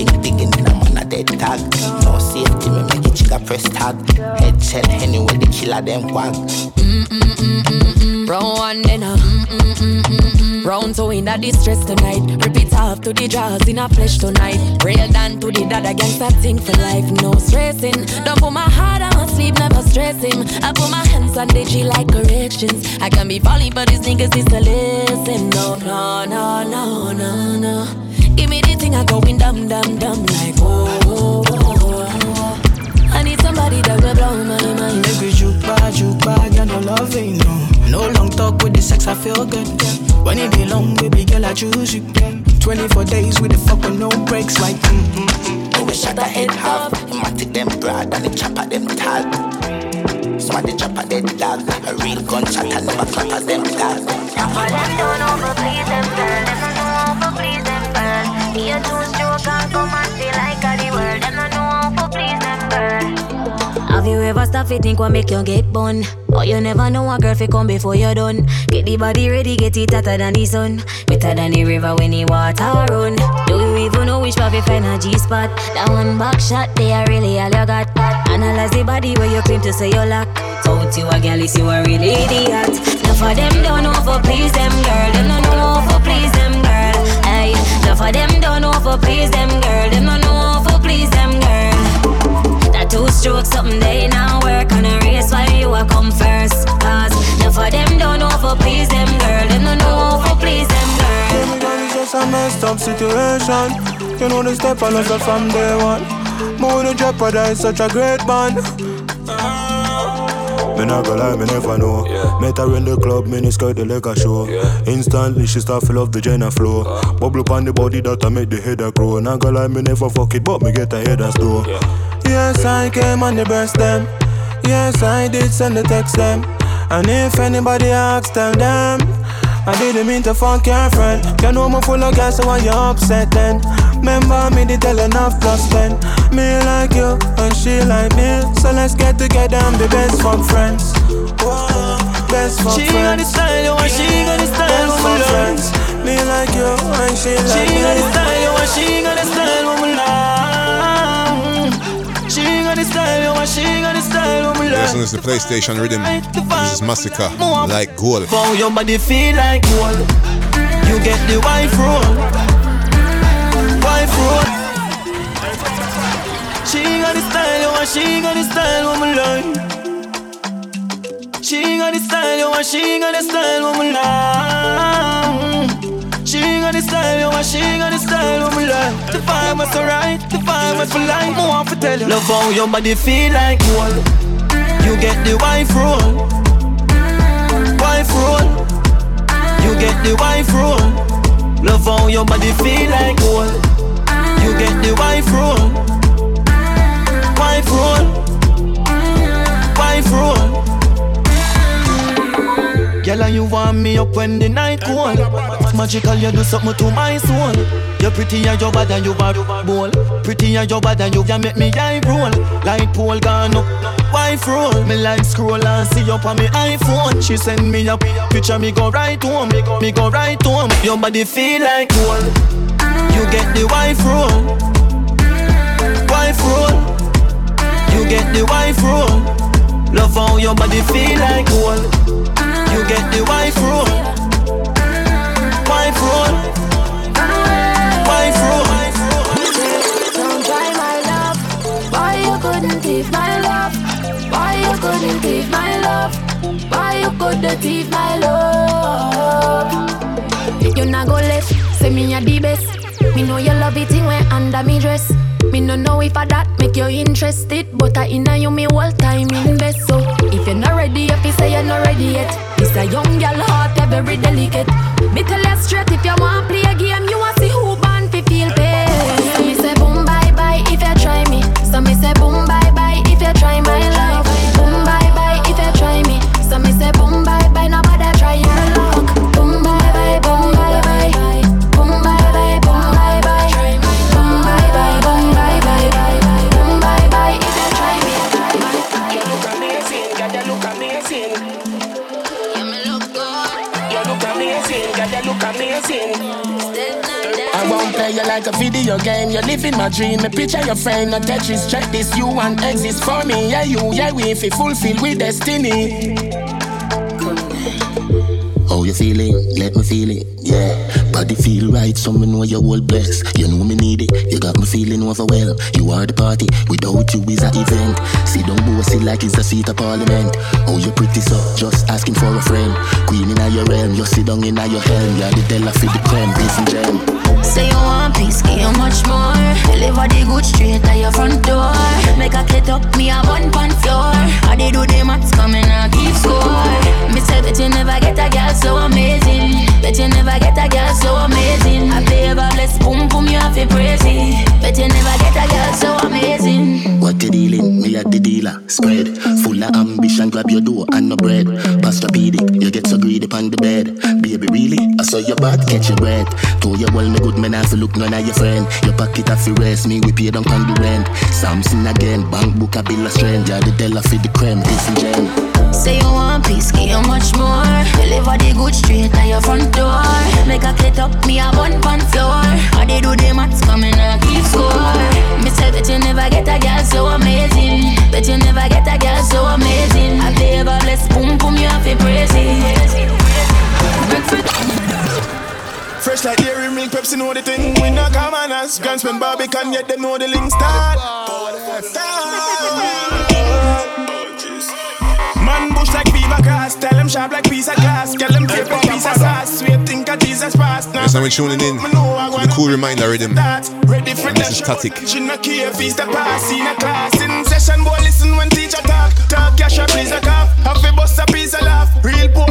King digging in a man a dead tag. No safety, me make it chigga press tag. Head shell anyway, the killer them quack. Round one then a Round two in a distress tonight. Repeat off to the draws in a flesh tonight. Real down to the dad against that thing for life No stressing. Don't put my heart on sleep, never stress him. I put my hands on the G like corrections. I can be falling but these niggas need to listen No, no, no, no, no, no Give me the thing I going dumb, dumb, dumb Like oh, oh, oh, oh. I need somebody that will blow my mind Make we juke bad, juke bad, yeah, no loving, no No long talk with the sex, I feel good When it be long, baby girl, I choose you 24 days with the fuck with no breaks Like, mm, mm, mm. Oh, we shot a head half. Him a them broad and the chopper them tall. Some of the chopper dead dog. A real gunshot and never clap as them tag. All them don't overplease them, girl. Two stroke and come and feel like a the world. Them no know how to please them, girl. Have you ever stopped to think what make you get bun? Or you never know a girl fi come before you done. Get the body ready, get it hotter than the sun. Better than the river when the water run. Do you even know which part fi find a G spot? That one back shot, they are really all you got. Analyze the body where you claim to say you lack. Out you a gal, is you a real idiot. Enough of them don't know for please them, girl. Them don't know for please them, enough of them don't know for please them, girl. Them don't know for please them, girl. That two stroke something they now work on a race while you a come first. Cause enough of them don't know for please them, girl. Them don't know for please them, girl. It's just a messed up situation. You know the step I lost from day one. More to jeopardize such a great band. Me not gonna lie, me never know. Met her in the club, mini skirt the leg a show. Instantly she start feel off the Jenna flow. Uh. Bubble upon the body that I make the head a grow. Not gonna lie, me never fuck it, but me get a head as though. Yes, I came on the burst them. Yes, I did send the text them. And if anybody asks, tell them. I didn't mean to fuck your friend. You know me full of gas, so why you upset then? Remember me did tell enough plus ten. Me like you and she like me. So let's get together and be best fuck friends. Whoa, best fuck She friends. got the style, yo, and she got the style, Best fuck friends. Me like you and she like She me. got the style, yo, and she got the style, woman. She the style, yo, she got the style, woman Yes, love. and it's the PlayStation rhythm. This is Masicka, like gold. For your body feel like gold. You get the wife roll. Wife roll. She got the style, yo, she got the style, oh, woman love. She got the style, yo, she got the style, oh, woman love. She got the style, yo, and she got the style, woman love. The vibe was alright, the vibe was for life. More want to tell you. Love how your body feel like gold. You get the wife roll. Wife roll. You get the wife roll. Love how your body feel like gold. You get the wife roll. Wife roll. Wife roll. Girl, and you want me up when the night cold. Magical, you do something to my soul. You're pretty and you're bad and you bad bowl. Pretty and you're bad and you can make me eye roll. Light pole gone up, wife roll. Me like scroll and see up on me iPhone. She send me a picture, me go right home. Me go right home. Your body feel like gold. You get the wife roll. Wife roll. You get the wife roll. Love how your body feel like gold. You get the wife roll. Wife roll. Wife roll. Don't try my love. Why you couldn't thief my love? Why you couldn't thief my love? Why you couldn't thief my love? You not go left, say me a the best. Me know you love it when under me dress. Me no know if a that make you interested, but I inna you me whole time invest. So if you're not ready, if you say you're not ready yet, it's a young girl heart, a very delicate. Me tell you straight, if you want play a game, you video game, you're living my dream. A picture your friend, a Tetris, check this. You want exist for me, yeah you, yeah we. If it fulfill with destiny. How you feeling? Let me feel it, yeah. Body feel right, so me know you're all blessed. You know me need it, you got me feeling overwhelmed. You are the party, without you is a event. See don't bossy like it's a seat of parliament. Oh, you're pretty so, just asking for a friend. Queen in your realm, you sit down in your helm. You're the Della for the creme, peace and gem. Say you want peace, give you much more. Deliver the good straight at your front door. Make a get up, me a one pan floor. I they do the maths coming and keep score. Me say that you never get a girl so amazing. Bet you never get a girl so amazing. I play ever bless, boom boom, you have to praise it. Bet you never get a girl so amazing. What you dealing? Me at the dealer. Spread. Full of ambition, grab your door and no bread. Posturepedic, you get so greedy upon the bed. Baby, really? I saw your bad, catch your breath. Told you well, me good man, I look none of your friend. Your pocket off the rest, me we pay down on the rent. Samson again, bank book a bill of strength. You're the Della for the creme, this and gem. Say you want peace, give you much more. Deliver the good straight at your front door. Make a get up, me a one pan floor. I they do the maths coming and keep score. Me say that you never get a girl so amazing. Bet you never get a girl so amazing. I play ever bless, boom boom, you have to praise it. Fresh like dairy milk, Pepsi know the thing. We not come on us. Guns when Barbican, yet they know the link start. Tell them sharp like piece of glass. Tell them tape like piece of sauce. Sweet think of Jesus past. Now Yes, I'm tuning in the cool reminder rhythm. ready for this is static. She no care if it's the pass in a class. In session, boy, listen when teacher talk. Talk cash a piece of cough. Have a bust a piece of laugh. Real pole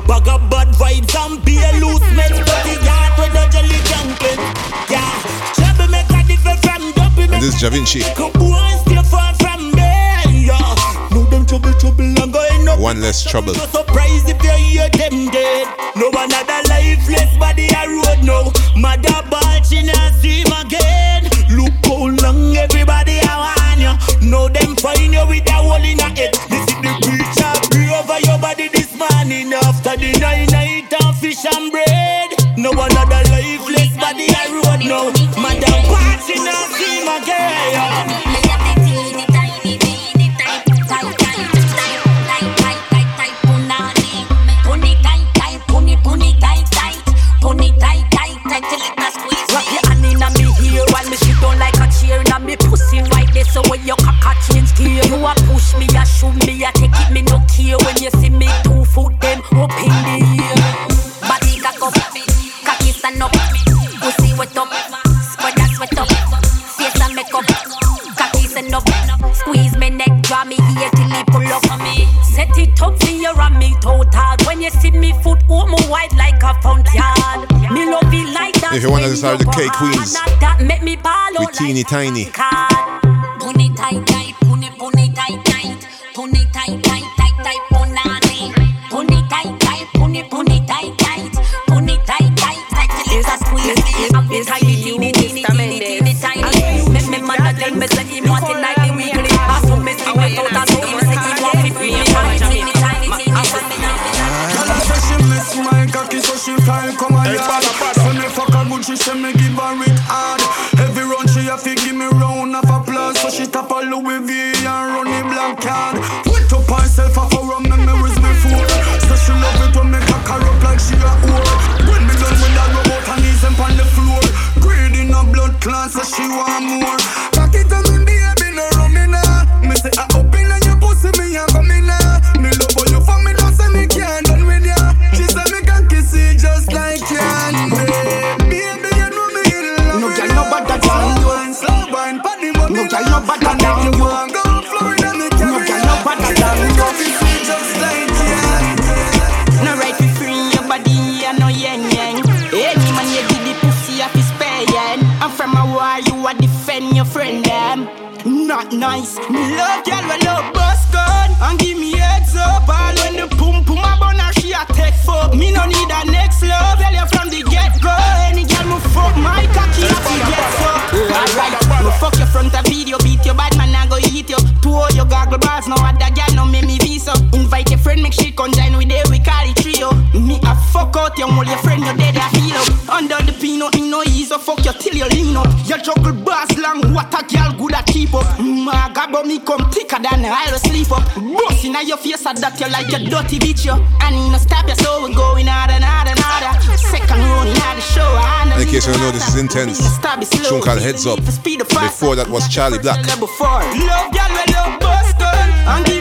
a bag of bad vibes and be a loose men. But the yard with jelly. Yeah, trouble make a different from And this is Jahvinci. Come boy, stay far from me. Yeah, know them trouble, trouble and going up. One less trouble. No surprise if you hear them dead. No another lifeless body a road now. Mother not see him again. Look how long everybody want you. Know them find you with a hole in a head. The nine night of fish and bread. If you want to start the K Queens That make me ball with out Teeny Tiny. Puni tight tight, puni puni tight tight, puni tight tight tight tight punani. Puni tight tight, puni puni tight tight, puni tight tight tight till it's a squeeze. I'm the tiny teeny teeny teeny teeny tiny. Make me mad tell me say him want it nightly weekly. I saw me see me out so him say he want it free. Tiny teeny tiny teeny Girl, I say she miss my cocky, so she fly come on yard. Good, she say me give her it hard. Every round she have to give me round of applause, so she tap a Louis V and run the black card. Put up herself a rum, memories me fool. So she love it when me cock her up like she a whore. When me done with that robot and knees them on the floor. Greed in a blood clot, so she want more. nice. Me love girl when love bust gun and give me heads up. All when the pum pum a bun and she a take fuck. Me no need a next love. Tell you from the get go. Any girl move fuck my cocky if she get fucked. Alright, me fuck your front a video, beat your bad man I go eat you. Two all your goggle bars, no other girl no make me visa. Invite your friend, make she come join with her. We call it trio. Me a fuck out your mole your friend. Under the peanut, me no ease, fuck you till you lean up. You juggle bass long, what a girl good at keep up. My God, but me come thicker than I'll sleep up. Boss in your face, I that you like a dirty bitch, yo. I need to stop you, so we're going out and out and out. Second running out the show, I In case you know, this is Intence. Tune called Heads Up. Before that was Charlie Black. Love girl, love Boston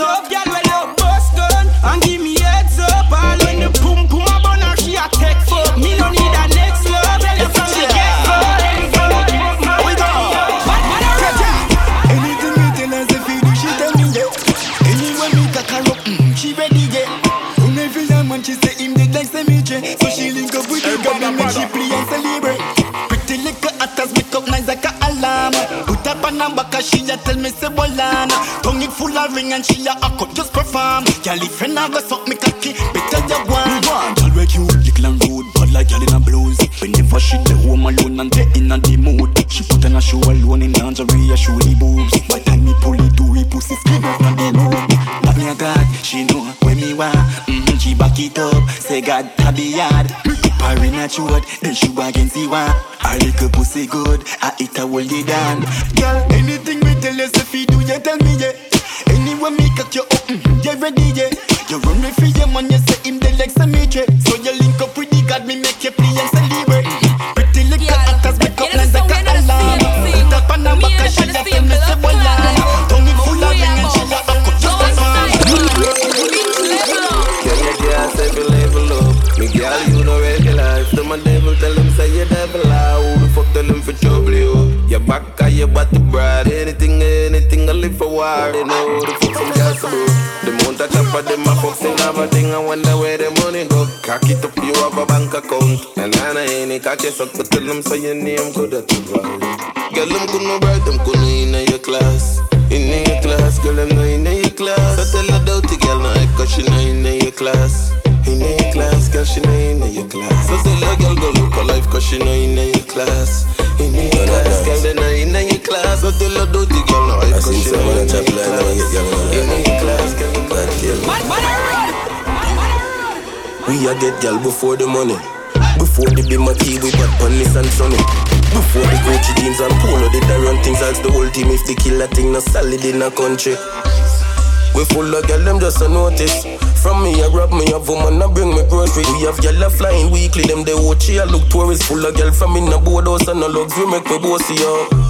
forget ring and she a a cut just perform. Girl, if you never suck me cocky, better you go on. Girl, where you little and rude, but like girl in a blues. Whenever she the home alone and they in a the mood, she put on a show alone in lingerie, a show the boobs. By time me pull it, do it, pussy scream out from the room. But me a God, she know where me want. Mm-hmm, she back it up, say God I hard. Me keep her in a throat, then she go against the one. Her little pussy good, I eat her hold it down. Girl, anything me tell you, say fi do you tell me yeah. Anywhere me cock you up, mm, you ready yeah. You run me for your man, you say him the like cemetery. So you link up with the God, me make you play and celebrate. Pretty little actors make up like a alarm. Put up on her back, she a tell me say Bolana. Tongue it full of ring and she a a cut just Girl, you can't say level up. Me girl, you no regular. If them a devil, tell I live for war. They know the fuck some girls about. The mount a chopper, them a fuck sing have a thing. I wonder where the money go. Cock it up, you have a bank account. And I know any cock you suck, but tell them say your name good at the Girl, them could no bright, them could no in your class. In your class, girl, them no in your class. So tell her dirty girl, no, cause she no in your class. In your class, girl, she no in your class. So tell her girl, go look her life, cause she no in your class. In your class, girl, they no in your class. So tell her dirty girl, no, cause she no in your class. In your class, girl, We a get gal before the money. Before the be my tea, we got Panis and Sunny. Before the Gucci jeans and polo, they the run things. Ask the whole team if the killer thing not solid in a country. We full of gal, them just a notice. From me, I grab me a woman, I bring me grocery. We have gal a flying weekly, them they watch I look tourists. Full of gal from in a boardhouse and a luxury make me bossy up.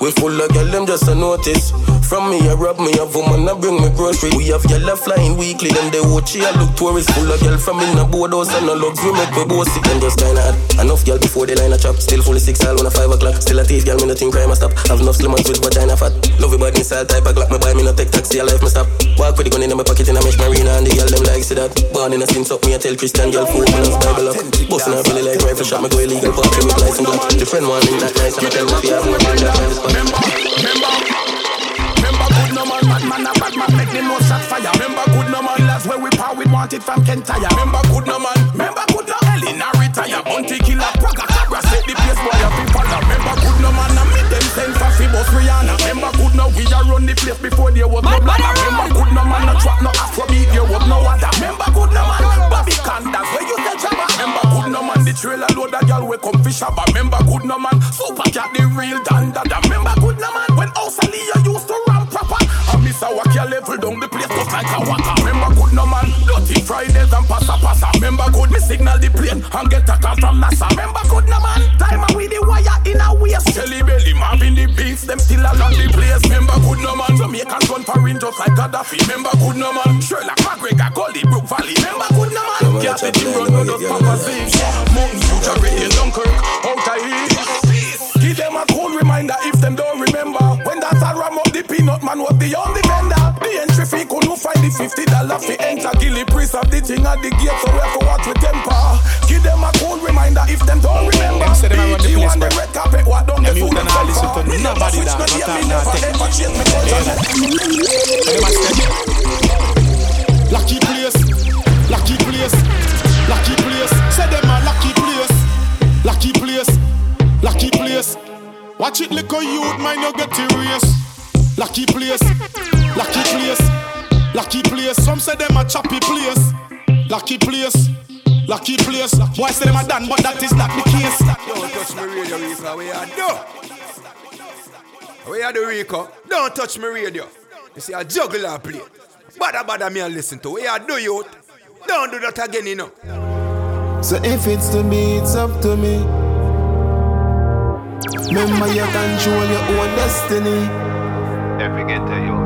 We full of gal, them just a notice. From me, I rob me a woman, I bring me grocery. We have a flying weekly, them they watch I look tourists. Full of gal from in a boardhouse and a luxury make me bossy. Them just kinda hot. Enough gal before they line a chop. Still fully six all on a five o'clock. Still a thief gal, me nothing crime a stop. Have enough slim and with vagina fat. Love it body style type of glock. Me buy me no take taxi, a life me stop. Walk with the gun in my pocket in a mesh marina and the gal them like see that. Born in a sin up, me I tell Christian gal fool me Bible up. Bustin' up really like rifle shot, me go illegal, pop with license block. The friend want me that nice and I tell me if you have more than the spot. Remember good no man, bad man, a bad man, make them no shot fire. Remember good no man, that's where we power, we want it from Kentire. Remember good no man, remember good no Elena retire. Bounty killer, Praga, Cabra, set the place boy, every follow. Remember good no man, and me them send for Fibos Rihanna. Remember good no, we a run the place before there was no bladder. Remember good no man, no trap, no Afrobeat, there was no other. Remember good no man, Bobby Candas, the trailer load a girl we come fish up. Remember good no man, Super Cat, the real dandada. Remember good no man, when Ausalia used to run proper. I Miss Awakia level down the place just like a waka. Remember good no man, dirty Fridays and passa passa. Remember good me signal the plane and get a call from NASA. Remember good no man, time with the wire in a waist. Jelly belly, Marvin the beats, them still along the place. Remember good no man, Jamaican gun for just like Gaddafi. Remember good no man, Sherlock McGregor, Goldie Brook Valley. Remember good no man, Cat the run no just Papa Six. Mountain Future Radio Dunkirk, out of here. Give them a cool reminder if them don't remember. When that a ram up the peanut man was the only vendor. The entry fee couldn't find the fifty dollar fee enter. Gilly priest of the thing at the gate, so we have to watch with temper. Give them a cool reminder if them don't remember. Them say them a run the place, on the bro. red carpet, what done the Them food youth and and listen to nobody that, no no gear, talk, me no never take. change me culture. Lucky place, Watch it, little youth, mind you get erased. Lucky place, lucky place, lucky place. Some say them a choppy place. Lucky place, lucky place. Boy say them a done, but that is not the case. Don't touch me radio, Rico. We are do. We are the Rico. Don't touch me radio. You see a juggler play. Bada bada me and listen to. We are do youth. Don't do that again, you know. So if it's to me, it's up to me. Remember you control your own destiny. Every get to you.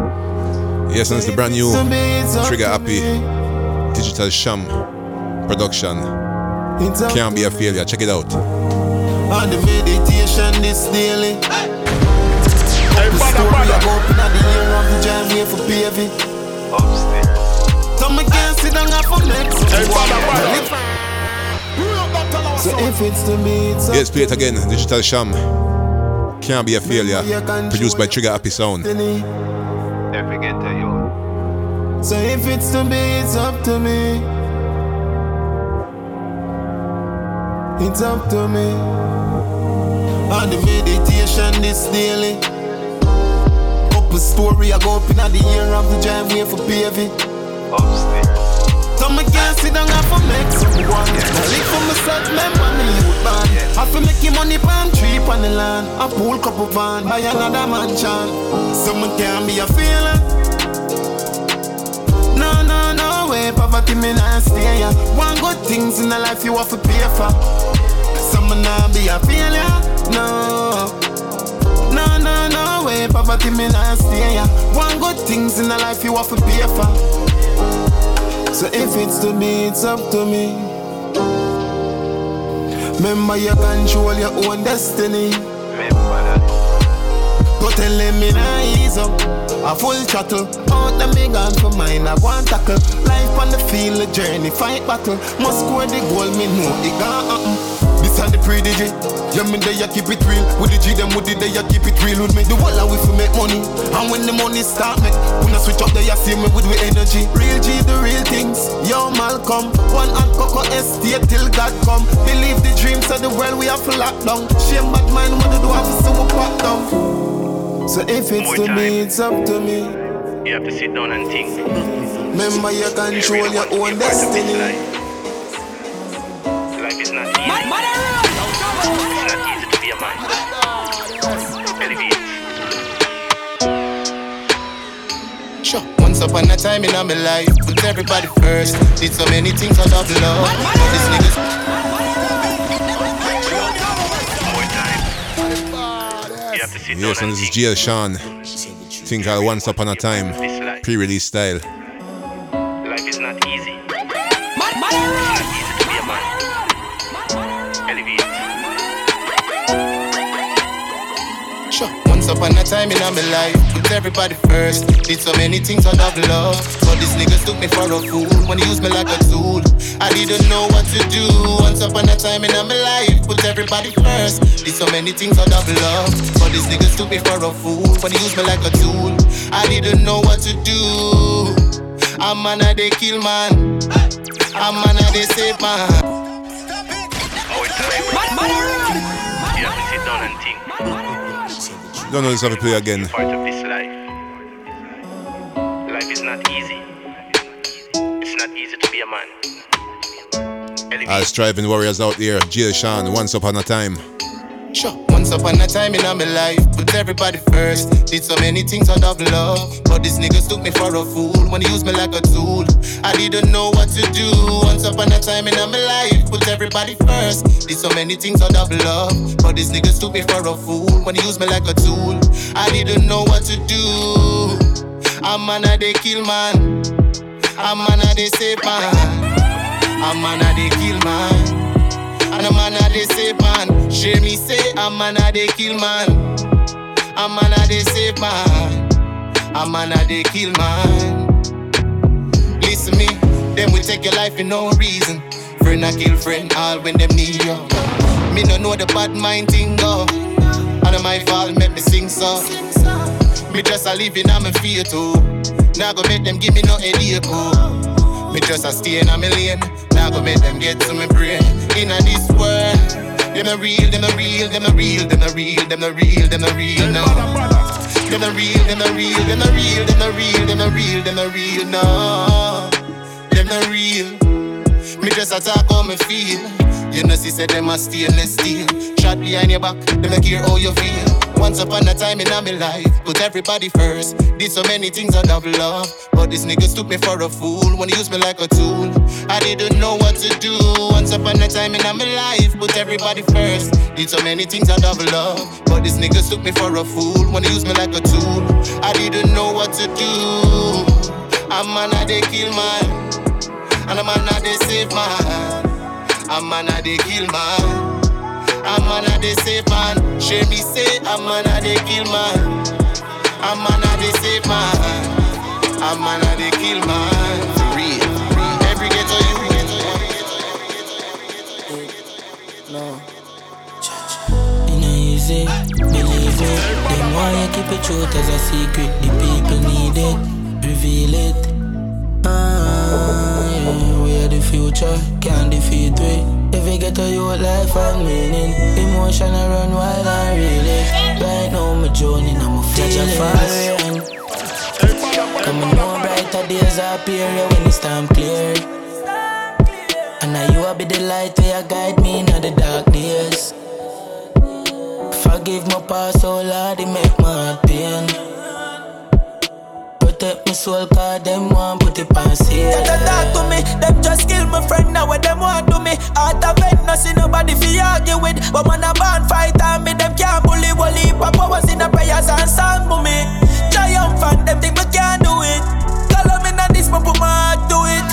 Yes, and it's the brand new Trigger Happy Digital Sham production. Can't be a failure. Check it out. On the meditation this daily. Hey, the story I go up in the year of the jam here for paving. Upstairs. Some can't sit down for next. Hey, brother, brother. So if it's to me, it's up Yes, play it again. Digital Sham. Can't be a failure. Produced by Trigger Happy Sound. Every get you. So if it's to be, it's up to me. It's up to me. On the meditation this daily. Up a story, I go up in the year of the jam here for paving. Upstairs. Some can't sit down and for make someone. Now live for myself, remember me youth band. I feel make money palm tree on the land. A pool couple van, buy another mansion. Someone can't be a failure. No, no, no way, poverty me not stay ya. One good things in the life you have to pay for. Someone not be a failure. No. No, no, no way, poverty me not stay ya. One good things in the life you have to pay for. So if it's to be, it's up to me. Remember you control your own destiny. Remember that. Go tell them me nah ease up. A full throttle. Out the me gone for mine. I want tackle. Life on the field, the journey, fight battle. Must score the goal, me know it can't. This and the pre-DJ. Yeah, me there, you keep it real. With the G, them with the day, you keep it real with me. The of we fi make money. And when the money start make, when I switch up there, you see me with the energy. Real G, the real things. Yo, Malcolm. One and Coco estate till God come. Believe the dreams of the world we have to lock down. Shame bad mind when they do have to see we pop down. So if it's More to time. me, it's up to me. You have to sit down and think. Remember you control your own destiny. Life is not easy. Upon a time in my life, put everybody first. Did so many things out of love. This niggas Yes, and this is think. GL Sean. Thing called Once Upon a Time. Pre release style. Upon a time in my life, put everybody first. Did so many things out of love. But these niggas took me for a fool when they used me like a tool. I didn't know what to do. Once upon a time in my life, put everybody first. Did so many things out of love. But these niggas took me for a fool when they used me like a tool. I didn't know what to do. I'm man, a they kill man. I'm man, a they save man. More time. Don't know this have to play again. Part of this life. Life is not easy. It's not easy to be a man. All striving warriors out there. GL Sean, Once Upon a Time. Sure. Once upon a time in my life, put everybody first. Did so many things out of love, but these niggas took me for a fool when they used me like a tool. I didn't know what to do. Once upon a time in my life, put everybody first. Did so many things out of love, but these niggas took me for a fool when they used me like a tool. I didn't know what to do. I'm man, a they kill man. I'm man, a they save man. I'm man, a they kill man. And a man a they save man. Share me say a man a they kill man. A man a they save man. A man a they kill man. Listen me, them will take your life for no reason. Friend a kill friend all when them need you. Me no know the bad mind thing go. And my fault make me sing so. Me just a living on my fear too. Now go make them give me no headache. oh. Me just a stay in a million. Now go make them get to me brain. In a this world, Them a real, them a real, them a real, them a real, them a real, them a real, no. Them a real, them a real, them a real, them a real, them a real, them a real, no. Them a real. Me just attack how me feel. You know, she said them a stainless steel. Shot behind your back, them a care how you feel. Once upon a time in my life, put everybody first. Did so many things out of love, but these niggas took me for a fool. Wanna use me like a tool, I didn't know what to do. Once upon a time in my life, put everybody first. Did so many things out of love, but these niggas took me for a fool. Wanna use me like a tool, I didn't know what to do. A man a they kill man, and a man a they save man. A man a they kill man. A man a they save man. Share me say a man a they kill man. A man a they save man. A man a they kill man. Real. Every ghetto you. No. It ain't easy, believe it. Them want you keep it truth as a secret. The people need it, reveal it. Ah, yeah, we are the future, can't defeat we. If you get a youth life and meaning, emotion I run wild and really. Right now, my journey, I'm a feeling foreign. Come know brighter days appear when it's time clear. And now you will be the light where you guide me in the dark days. Forgive my past, oh Lord, it make my pain protect my soul, cause them want put it on sale. They talk to me, them just kill my friend now, what them want to me. Out of it, no see nobody fi argue with. But when a band fight on me, them can't bully, bully. Papa was in the prayers and song for me. Triumphant, them think me can't do it. Call me in this, but put my heart to it.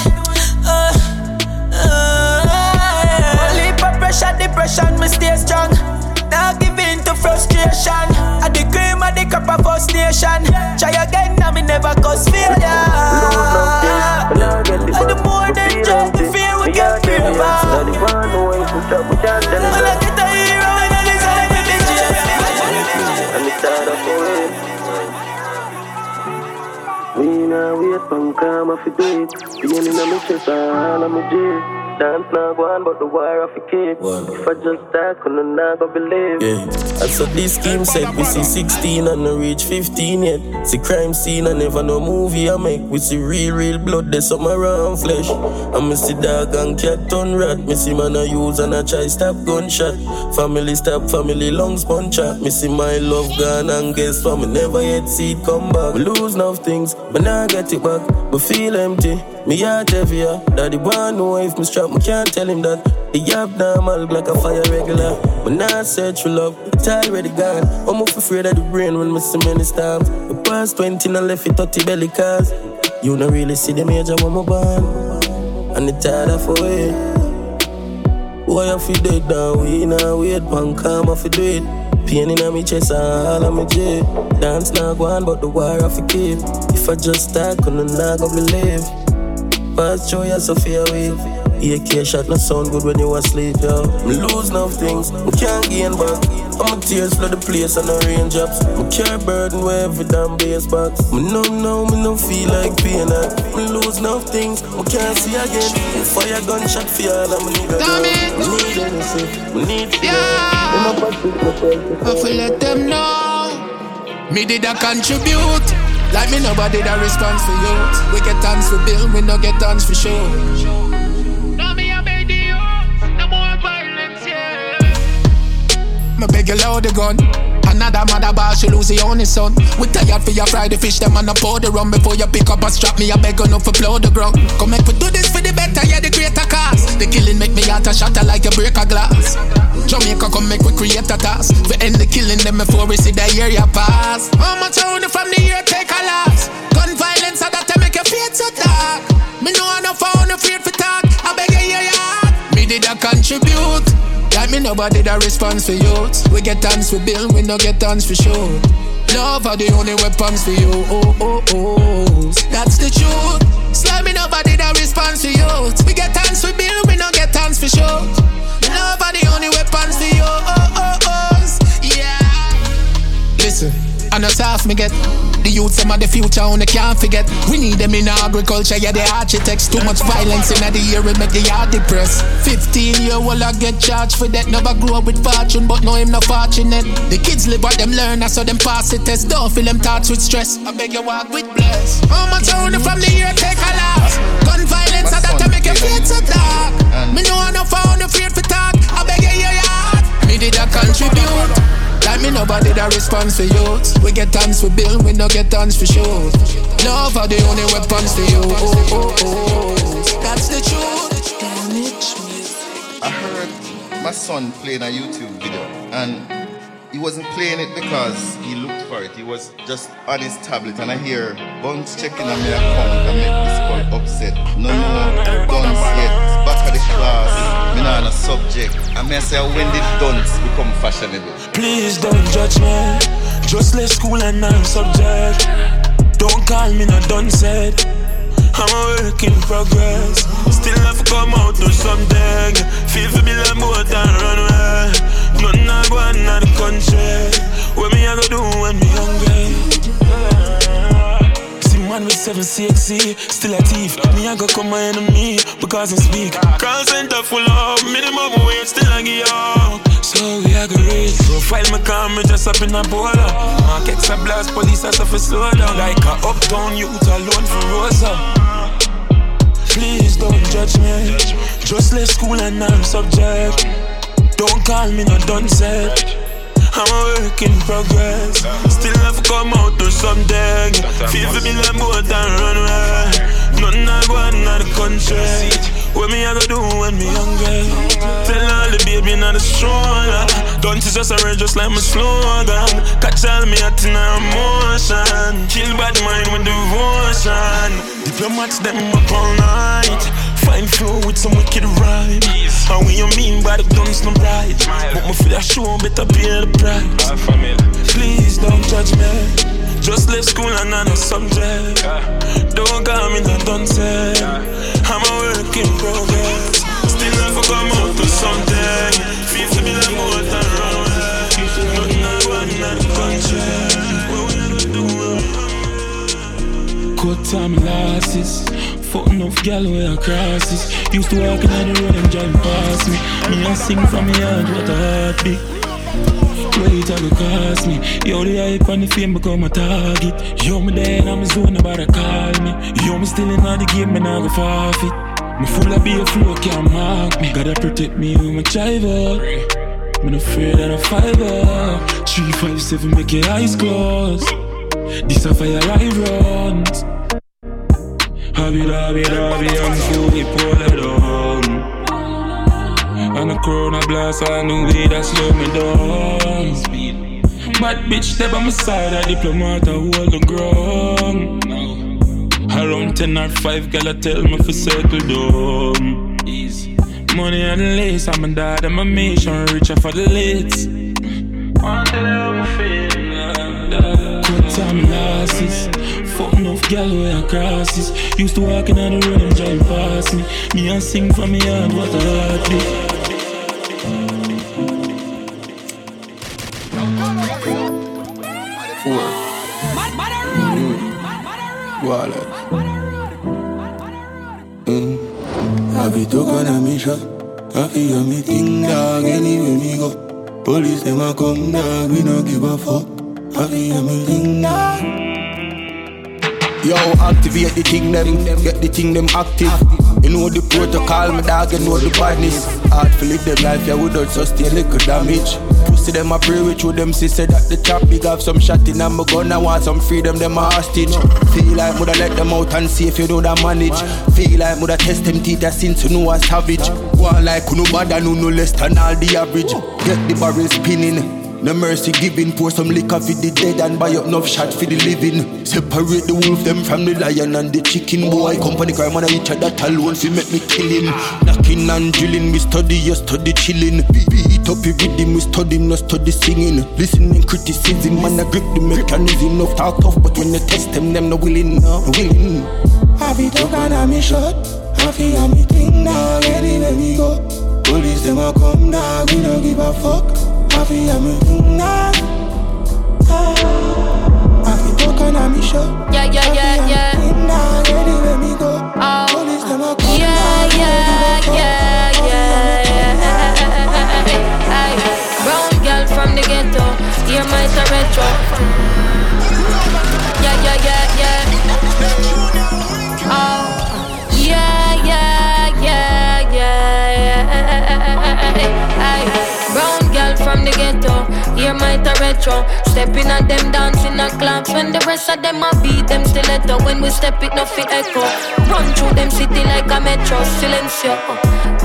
Uh, uh, yeah. Pressure, depression, me stay strong. Now give in to frustration. I the cream of the cup of first nation. Try again, now me never cause failure. And the more than just the fear we get braver. And I get a hero and I decide to And it's start up for it. We now wait for karma for do it. Being in my chest, all of my jail. Dance now go on, but the wire of a keep. If I just die, couldn't not go believe. Yeah. And so this scheme said we see 16 and no reach 15 yet. See crime scene and never no movie I make. We see real, real blood, there's some around flesh. And me see dog and cat turn rat. Me see man I use and I try stop gunshot. Family stop, family lungs punch out. Me see my love gone and guess what? Me never yet see it come back. Me lose enough things, but now I get it back. But feel empty. Me heart heavier. Daddy want know if me strap, me can't tell him that. The abnormal like a fire regular. But now search for love, it's already gone. I'm off afraid of the brain when me see many storms. The past 20 and left it 30 belly cars. You don't really see the major when my born. And it's harder for it. Why I feel dead now? We now wait, pan calm off do it. Pain in my chest all of my jet. Dance now go on, but the war off keep. If I just start, couldn't not go believe. Pass through your Sophia wave. AK shot no sound good when you asleep, yo. Me lose enough things, me can't gain back. I'm a tears flood the place and no raindrops. Me carry burden where every damn base box. Me numb now, me no feel like pain. Me lose enough things, me can't see again. Me fire gunshot for all of me nigga. Me need anything, eh. me need fear. Yeah. I feel let them know. Me did a contribute. Like me nobody that responds for you. We get tons for bill, we no get tons for show. Me beg you load the gun. Another mother bar, she lose the only son. We tired for your fry fish, them and I pour the rum before you pick up a strap. Me, I beg enough for blow the ground. Come make we do this for the better, yeah, the greater cause. The killing make me out a shatter like a break a glass. Jamaica come make we create a task. We end the killing them before we see the area pass. How much round from the year take a loss? Gun violence, I that make your fate so dark. Me know enough, I no afraid for talk. Contribute. Like me nobody that responds for youth. We get tons for bill, we no get tons for show. Love are the only weapons for you. Oh, oh, oh. That's the truth. Slime me nobody that responds for youth. We get tons for bill, we no get tons for show. Love are the only weapons for you. Oh, oh, oh. Yeah. Listen. And a soft me get. The youth them are the future, only can't forget. We need them in agriculture, yeah, the architects. Too much violence in the year, it make the yard depressed. 15 year old I get charged for that. Never grew up with fortune, but know him not fortunate. The kids live what them learn, I saw them pass the test. Don't feel them thoughts with stress. I beg you walk with bless. How much only from the year take a loss? Gun violence, I that to make your feet so dark. Me know enough, I only afraid for talk. I beg you, your heart. Me did contribute. Like me nobody that responds for youth. We get tons for bill, we no get tons for shows. Love are the only weapons for you. Oh, oh, oh. That's the truth. I heard my son playing a YouTube video and he wasn't playing it because he looked for it. He was just on his tablet and I hear Buns checking on my account and make this call upset. No, no, Duns yet. Class. Me on a subject. I may say when did Duns become fashionable? Please don't judge me. Just left school and I'm subject. Don't call me not done said. I'm a work in progress. Still have to come out do something. Feel for me like more than run away. Nothing I on in the country. What me I go do when me hungry? Man with seven CXC, still a thief. Me I go come my enemy because I speak. Call center full of minimum wage, still I get up. So we are go. Profile me calm, me just up in a bowler. Markets a blast, police a suffer slow down. Like a uptown youth alone for Rosa. Please don't judge me. Just left school and I'm subject. Don't call me no set. I'm a work in progress. Still have come out to something. Feel for me like more than runway. Nothing I on in the country. What me I go do when me hungry? Tell all the baby not the stroller. Don't you just a red just like my slogan. Catch all me at in emotion. Kill bad mind with devotion. Diplomats them up all night. Fine flow with some wicked rhyme. And when you mean by the guns no bright. But me feel a show better pay the price. Please don't judge me. Just left school and I'm a subject. Don't call me not done said. I'm a work in progress. Still to come out to something. Feel to be like more than runway. Nothing I want in the country. What we gonna do? Cut time losses. Fuck enough gal where I crosses. Used to walk in the road and drive past me. Me I sing from me heart, what a heartbeat. Wait, I go cost me. Yo, the hype and the fame become a target. Yo, me there and I'm zone, nobody call me. Yo, me still in the game, me not go forfeit. Me full of beer flow, can't mark me. Gotta protect me with my driver. Me no afraid of a fiver. Three, five, seven, make your eyes close. This a fire I runs. Hobby, hobby, hobby, I'm fully pulled down. And a corona blast, I knew it that slow me down. Bad bitch, step on my side, a diplomat, I hold the ground. Around 10 or 5, girl, I tell me for circle down. Money and lace, I'm a dad, I'm a mission, richer for the lids. Cut time losses. Fuck enough gal where I crosses. Used to walk in on the road and drive past me. Me and sing for me heart, what a heartbeat. Four. Mm. Wallet. Mm. I be on a mission. I feel me thing dog anywhere me go. Police them a come dog, we no give a fuck. I feel me thing dog. Yo, activate the thing them, get the thing them active. You know the protocol, my dog, you know the badness. Hard to live them life, yeah, without sustain little damage. Pussy them a pray with you, them sister that the chop big have some shot in and my gun, I want some freedom, them a hostage. Feel like woulda let them out and see if you know that manage. Feel like woulda test them teeth since you know a savage. One like you no bad and you no less than all the average. Get the barrel spinning. No mercy giving, pour some liquor for the dead and buy up enough shot for the living. Separate the wolf them from the lion and the chicken. Boy, company crime and each other alone fi make me kill him. Knocking and drilling, we study, you study chilling. Beat up your rhythm, we study, no study singing. Listening criticism, man, I grip the mechanism. No talk tough, but when they test them, them no willing, no willing. I be talking on me shot, I feel on me thing now, anywhere we go. Police them a come now, we don't give a fuck. Ma vie elle me Ma vie don't come on me show. Yeah, yeah, yeah, yeah. Anywhere me go oh. Police them a come Yeah, yeah, yeah, yeah Brown girl from the ghetto. Dear my retro Yeah, yeah, yeah, yeah. My retro stepping at them dancing a clocks when the rest of them a beat them stiletto. When we step it, nothing echo. Run through them city like a metro, silencio.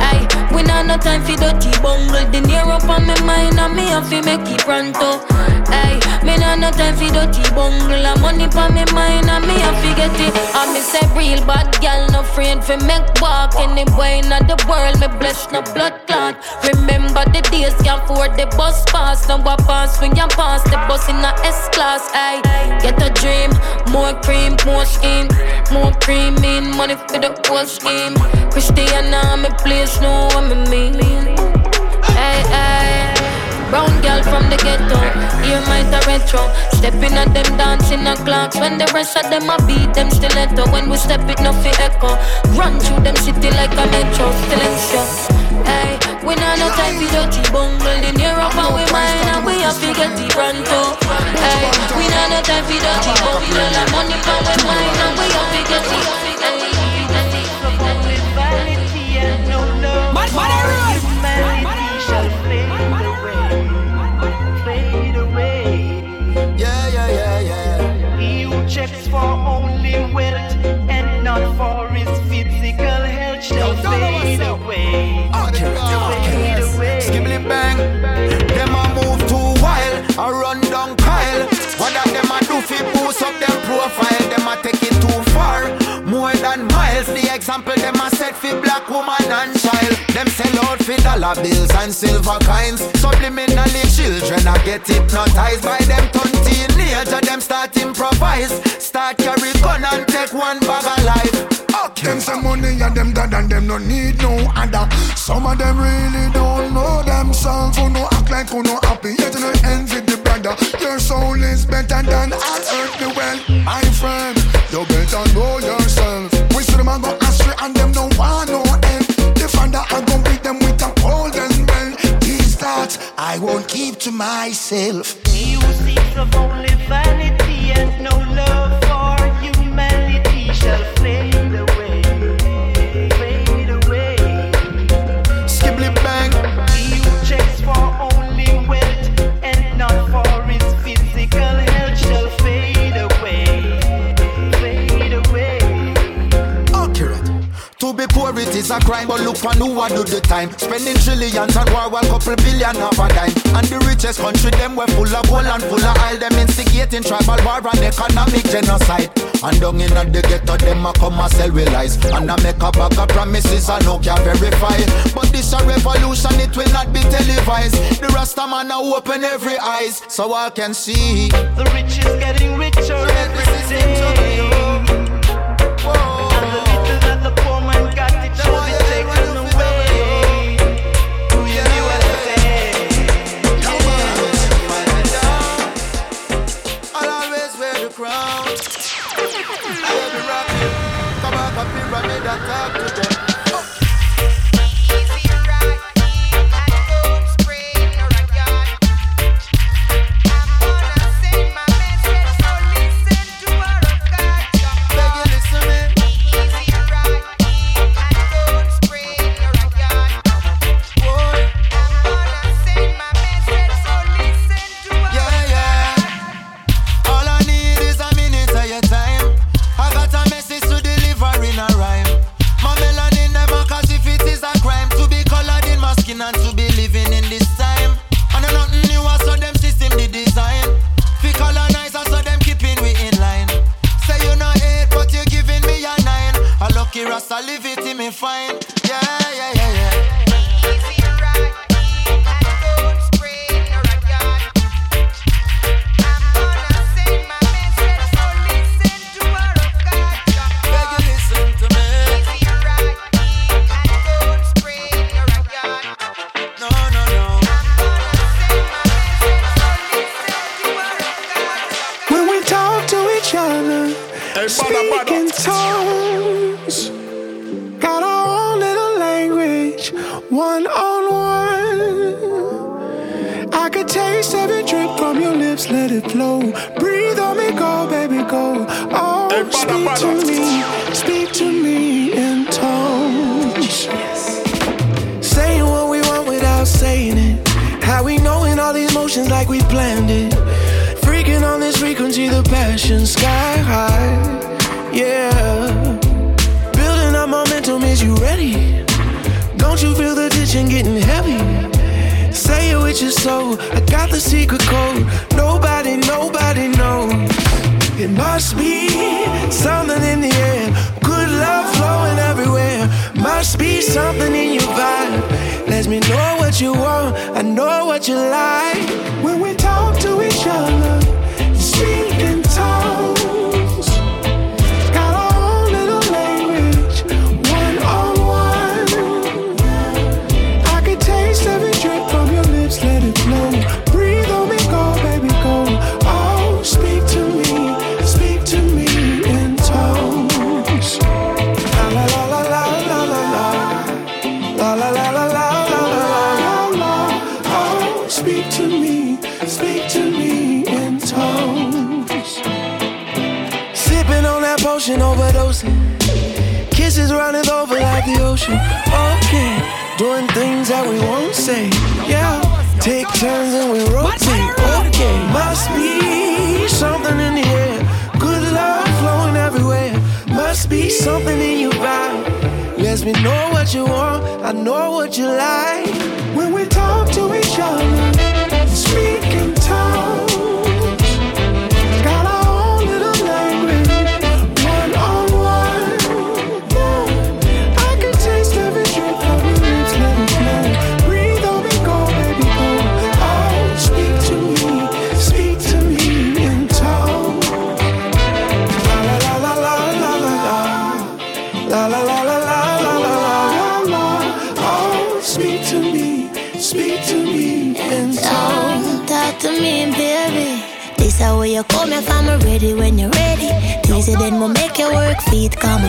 Aye, we not no time for dirty bungle. The near up on my mind and me have to make it pronto. Aye, me not no time for dirty bungle. A money on my mind and me to get it. I me say real bad gal, no friend for make walk anywhere in the world. Me bless no blood clot. Remember the days can't afford the bus pass. Now I pass when you pass the bus in a S class. Aye, get a dream, more cream, more scheme, more cream in money for the whole scheme. Christiana, me please know what me mean. Hey, hey. Brown girl from the ghetto, hear my retro. Stepping at them dancing a clocks when the rest of them a beat them stiletto. When we step it, nothing echo. Run through them city like a metro, silencio. Hey, we not no time for dirty bungle. The near up and we mine and we have to get it pronto. Hey, we not no time for dirty bungle. The money from we mine and we have to get it. Man, man, Humanity fi boost up them profile? Them a take it too far, more than miles. The example them a set fi black woman and child. Them sell out fi dollar bills and silver coins. Subliminally children a get hypnotized by them turn teenager. Them start improvise, start carry gun and take one bag of life. Them some money and them dad and them no need no other. Some of them really don't know themselves. Who no act like who no happy, yet no envy the brother. Your soul is better than on earth the well. My friend, you better know yourself. I won't keep to myself. He who seeks of only vanity and no be poor it is a crime, but look on who a do the time. Spending trillions on war, one couple billion of a dime. And the richest country, them were full of gold and full of oil. Them instigating tribal war and economic genocide. And down in the ghetto, them a come and sell with lies. And I make a bag of promises I no can verify. But this a revolution, it will not be televised. The Rasta man a open every eyes, so I can see. The rich is getting richer every day. Pyramid and talk to them. nor would you lie.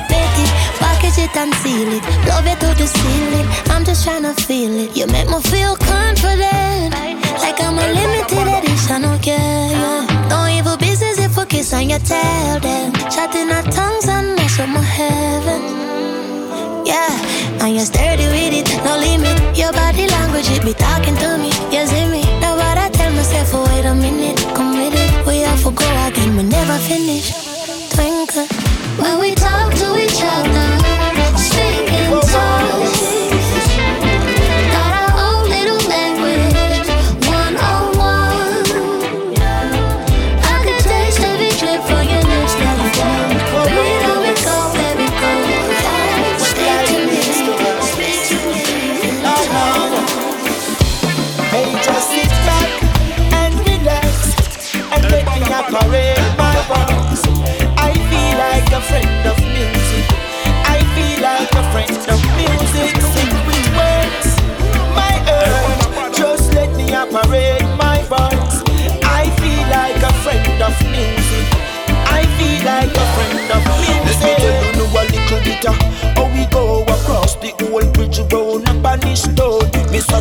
take it, package it and seal it. Love it or the ceiling. I'm just trying to feel it. You make me feel confident, like I'm a limited edition. Okay, Don't even business if we kiss and you tell them. Chatting our tongues and that's what my heaven. Yeah, and you're sturdy with it, no limit. Your body language, it be talking to me. You see me? Now what I tell myself, oh, wait a minute, come with it. We have to go again, we never finish.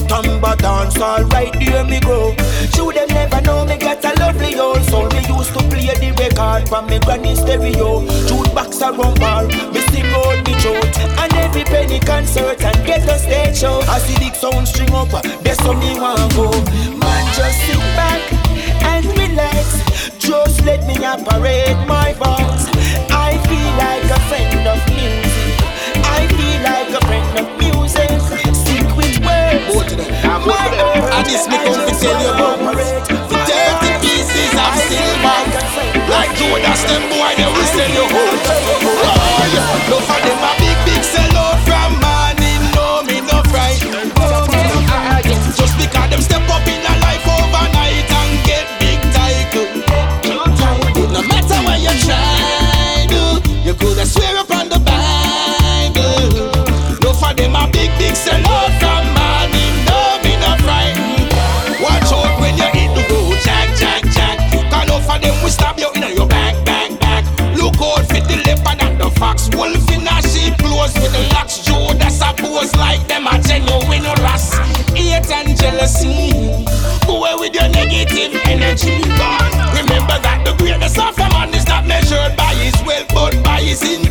Samba dance, alright, here me go. Should them never know me get a lovely old soul. Me used to play the record from me granny stereo. Shoot box around bar, me sing all me jokes. And every penny concert and get a stage show. I see the sound string up, that's only me want go. Man, just sit back and relax. Just let me operate my box. I feel like a friend of music. I feel like a friend of And this me come to tell you. About For thirty pieces of silver. Like Judas, them boy, they will sell you. Home yeah. no for them a hate and jealousy. Go away with your negative energy. Remember that the greatness of a man is not measured by his wealth, but by his income.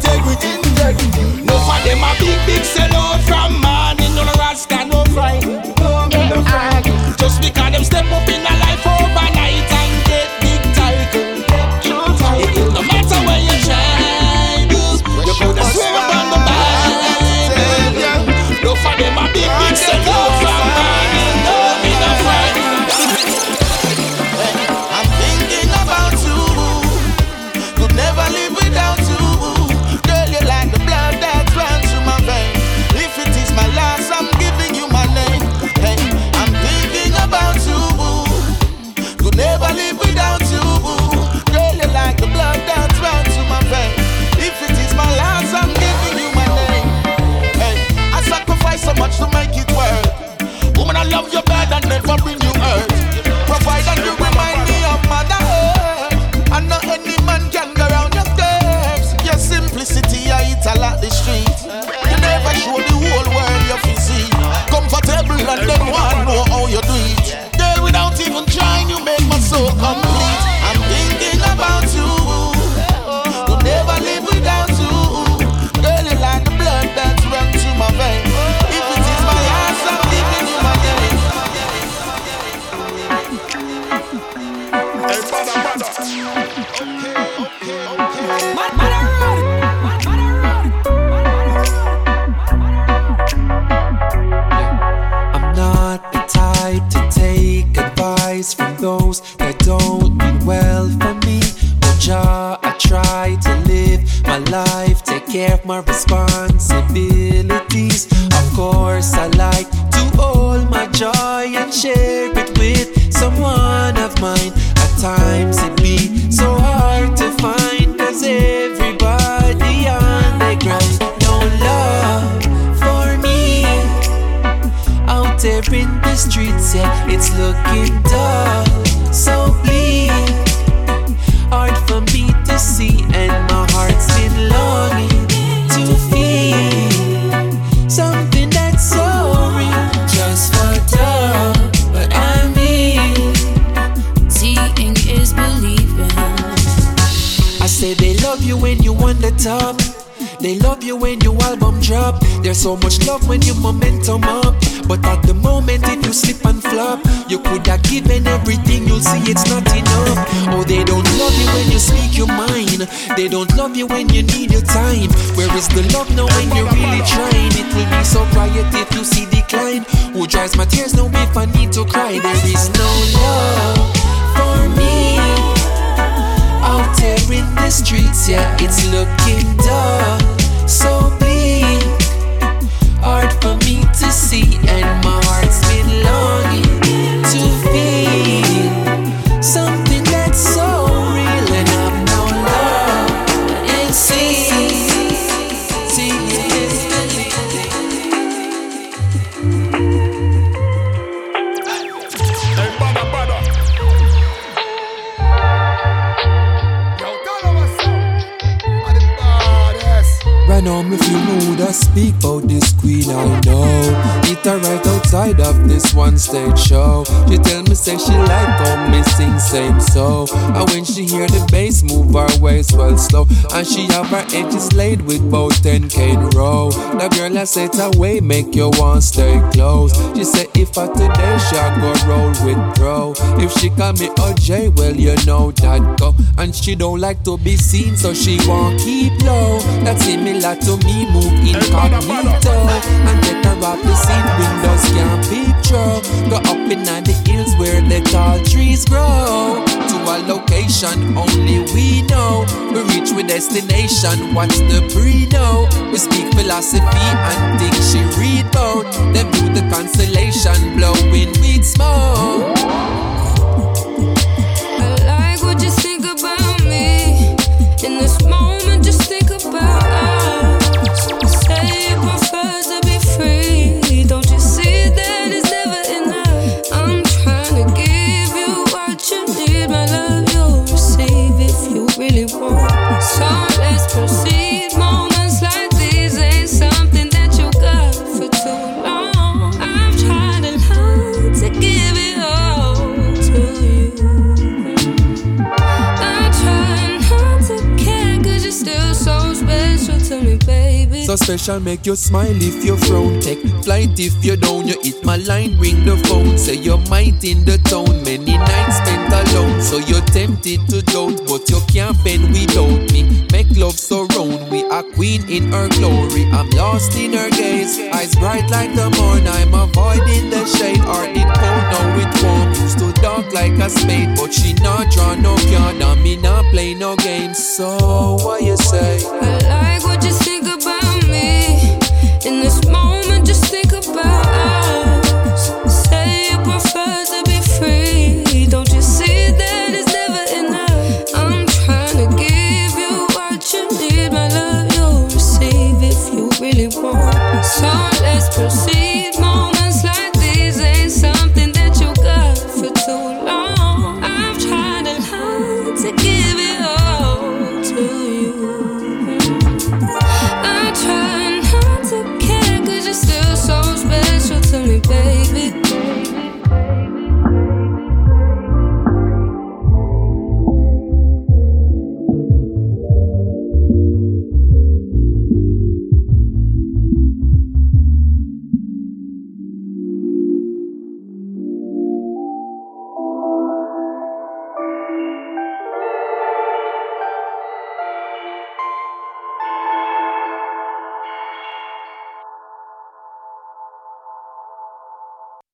Said away make you want stay close. She say if I today she go roll with pro. If she call me OJ, well you know that go. And she don't like to be seen, so she won't keep low. That's similar to me move incognito and get her off the scene. Windows can't picture. Go up in the hills where the tall trees grow. A location only we know. We reach with destination. What's the know? We speak philosophy and think she read about. Them do the constellation blowing weed smoke. I like what you think about me. In this moment, Special, make you smile if you frown. Take flight if you down. You hit my line, ring the phone. Say you're might in the town. Many nights spent alone. So you're tempted to doubt, but you can't bend without me. Make love surround. We are queen in her glory. I'm lost in her gaze. Eyes bright like the morn. I'm avoiding the shade. Heart it cold, now it warm. Used to dark like a spade, but she not draw no card. And me not play no games. So what you say? I like what in this moment.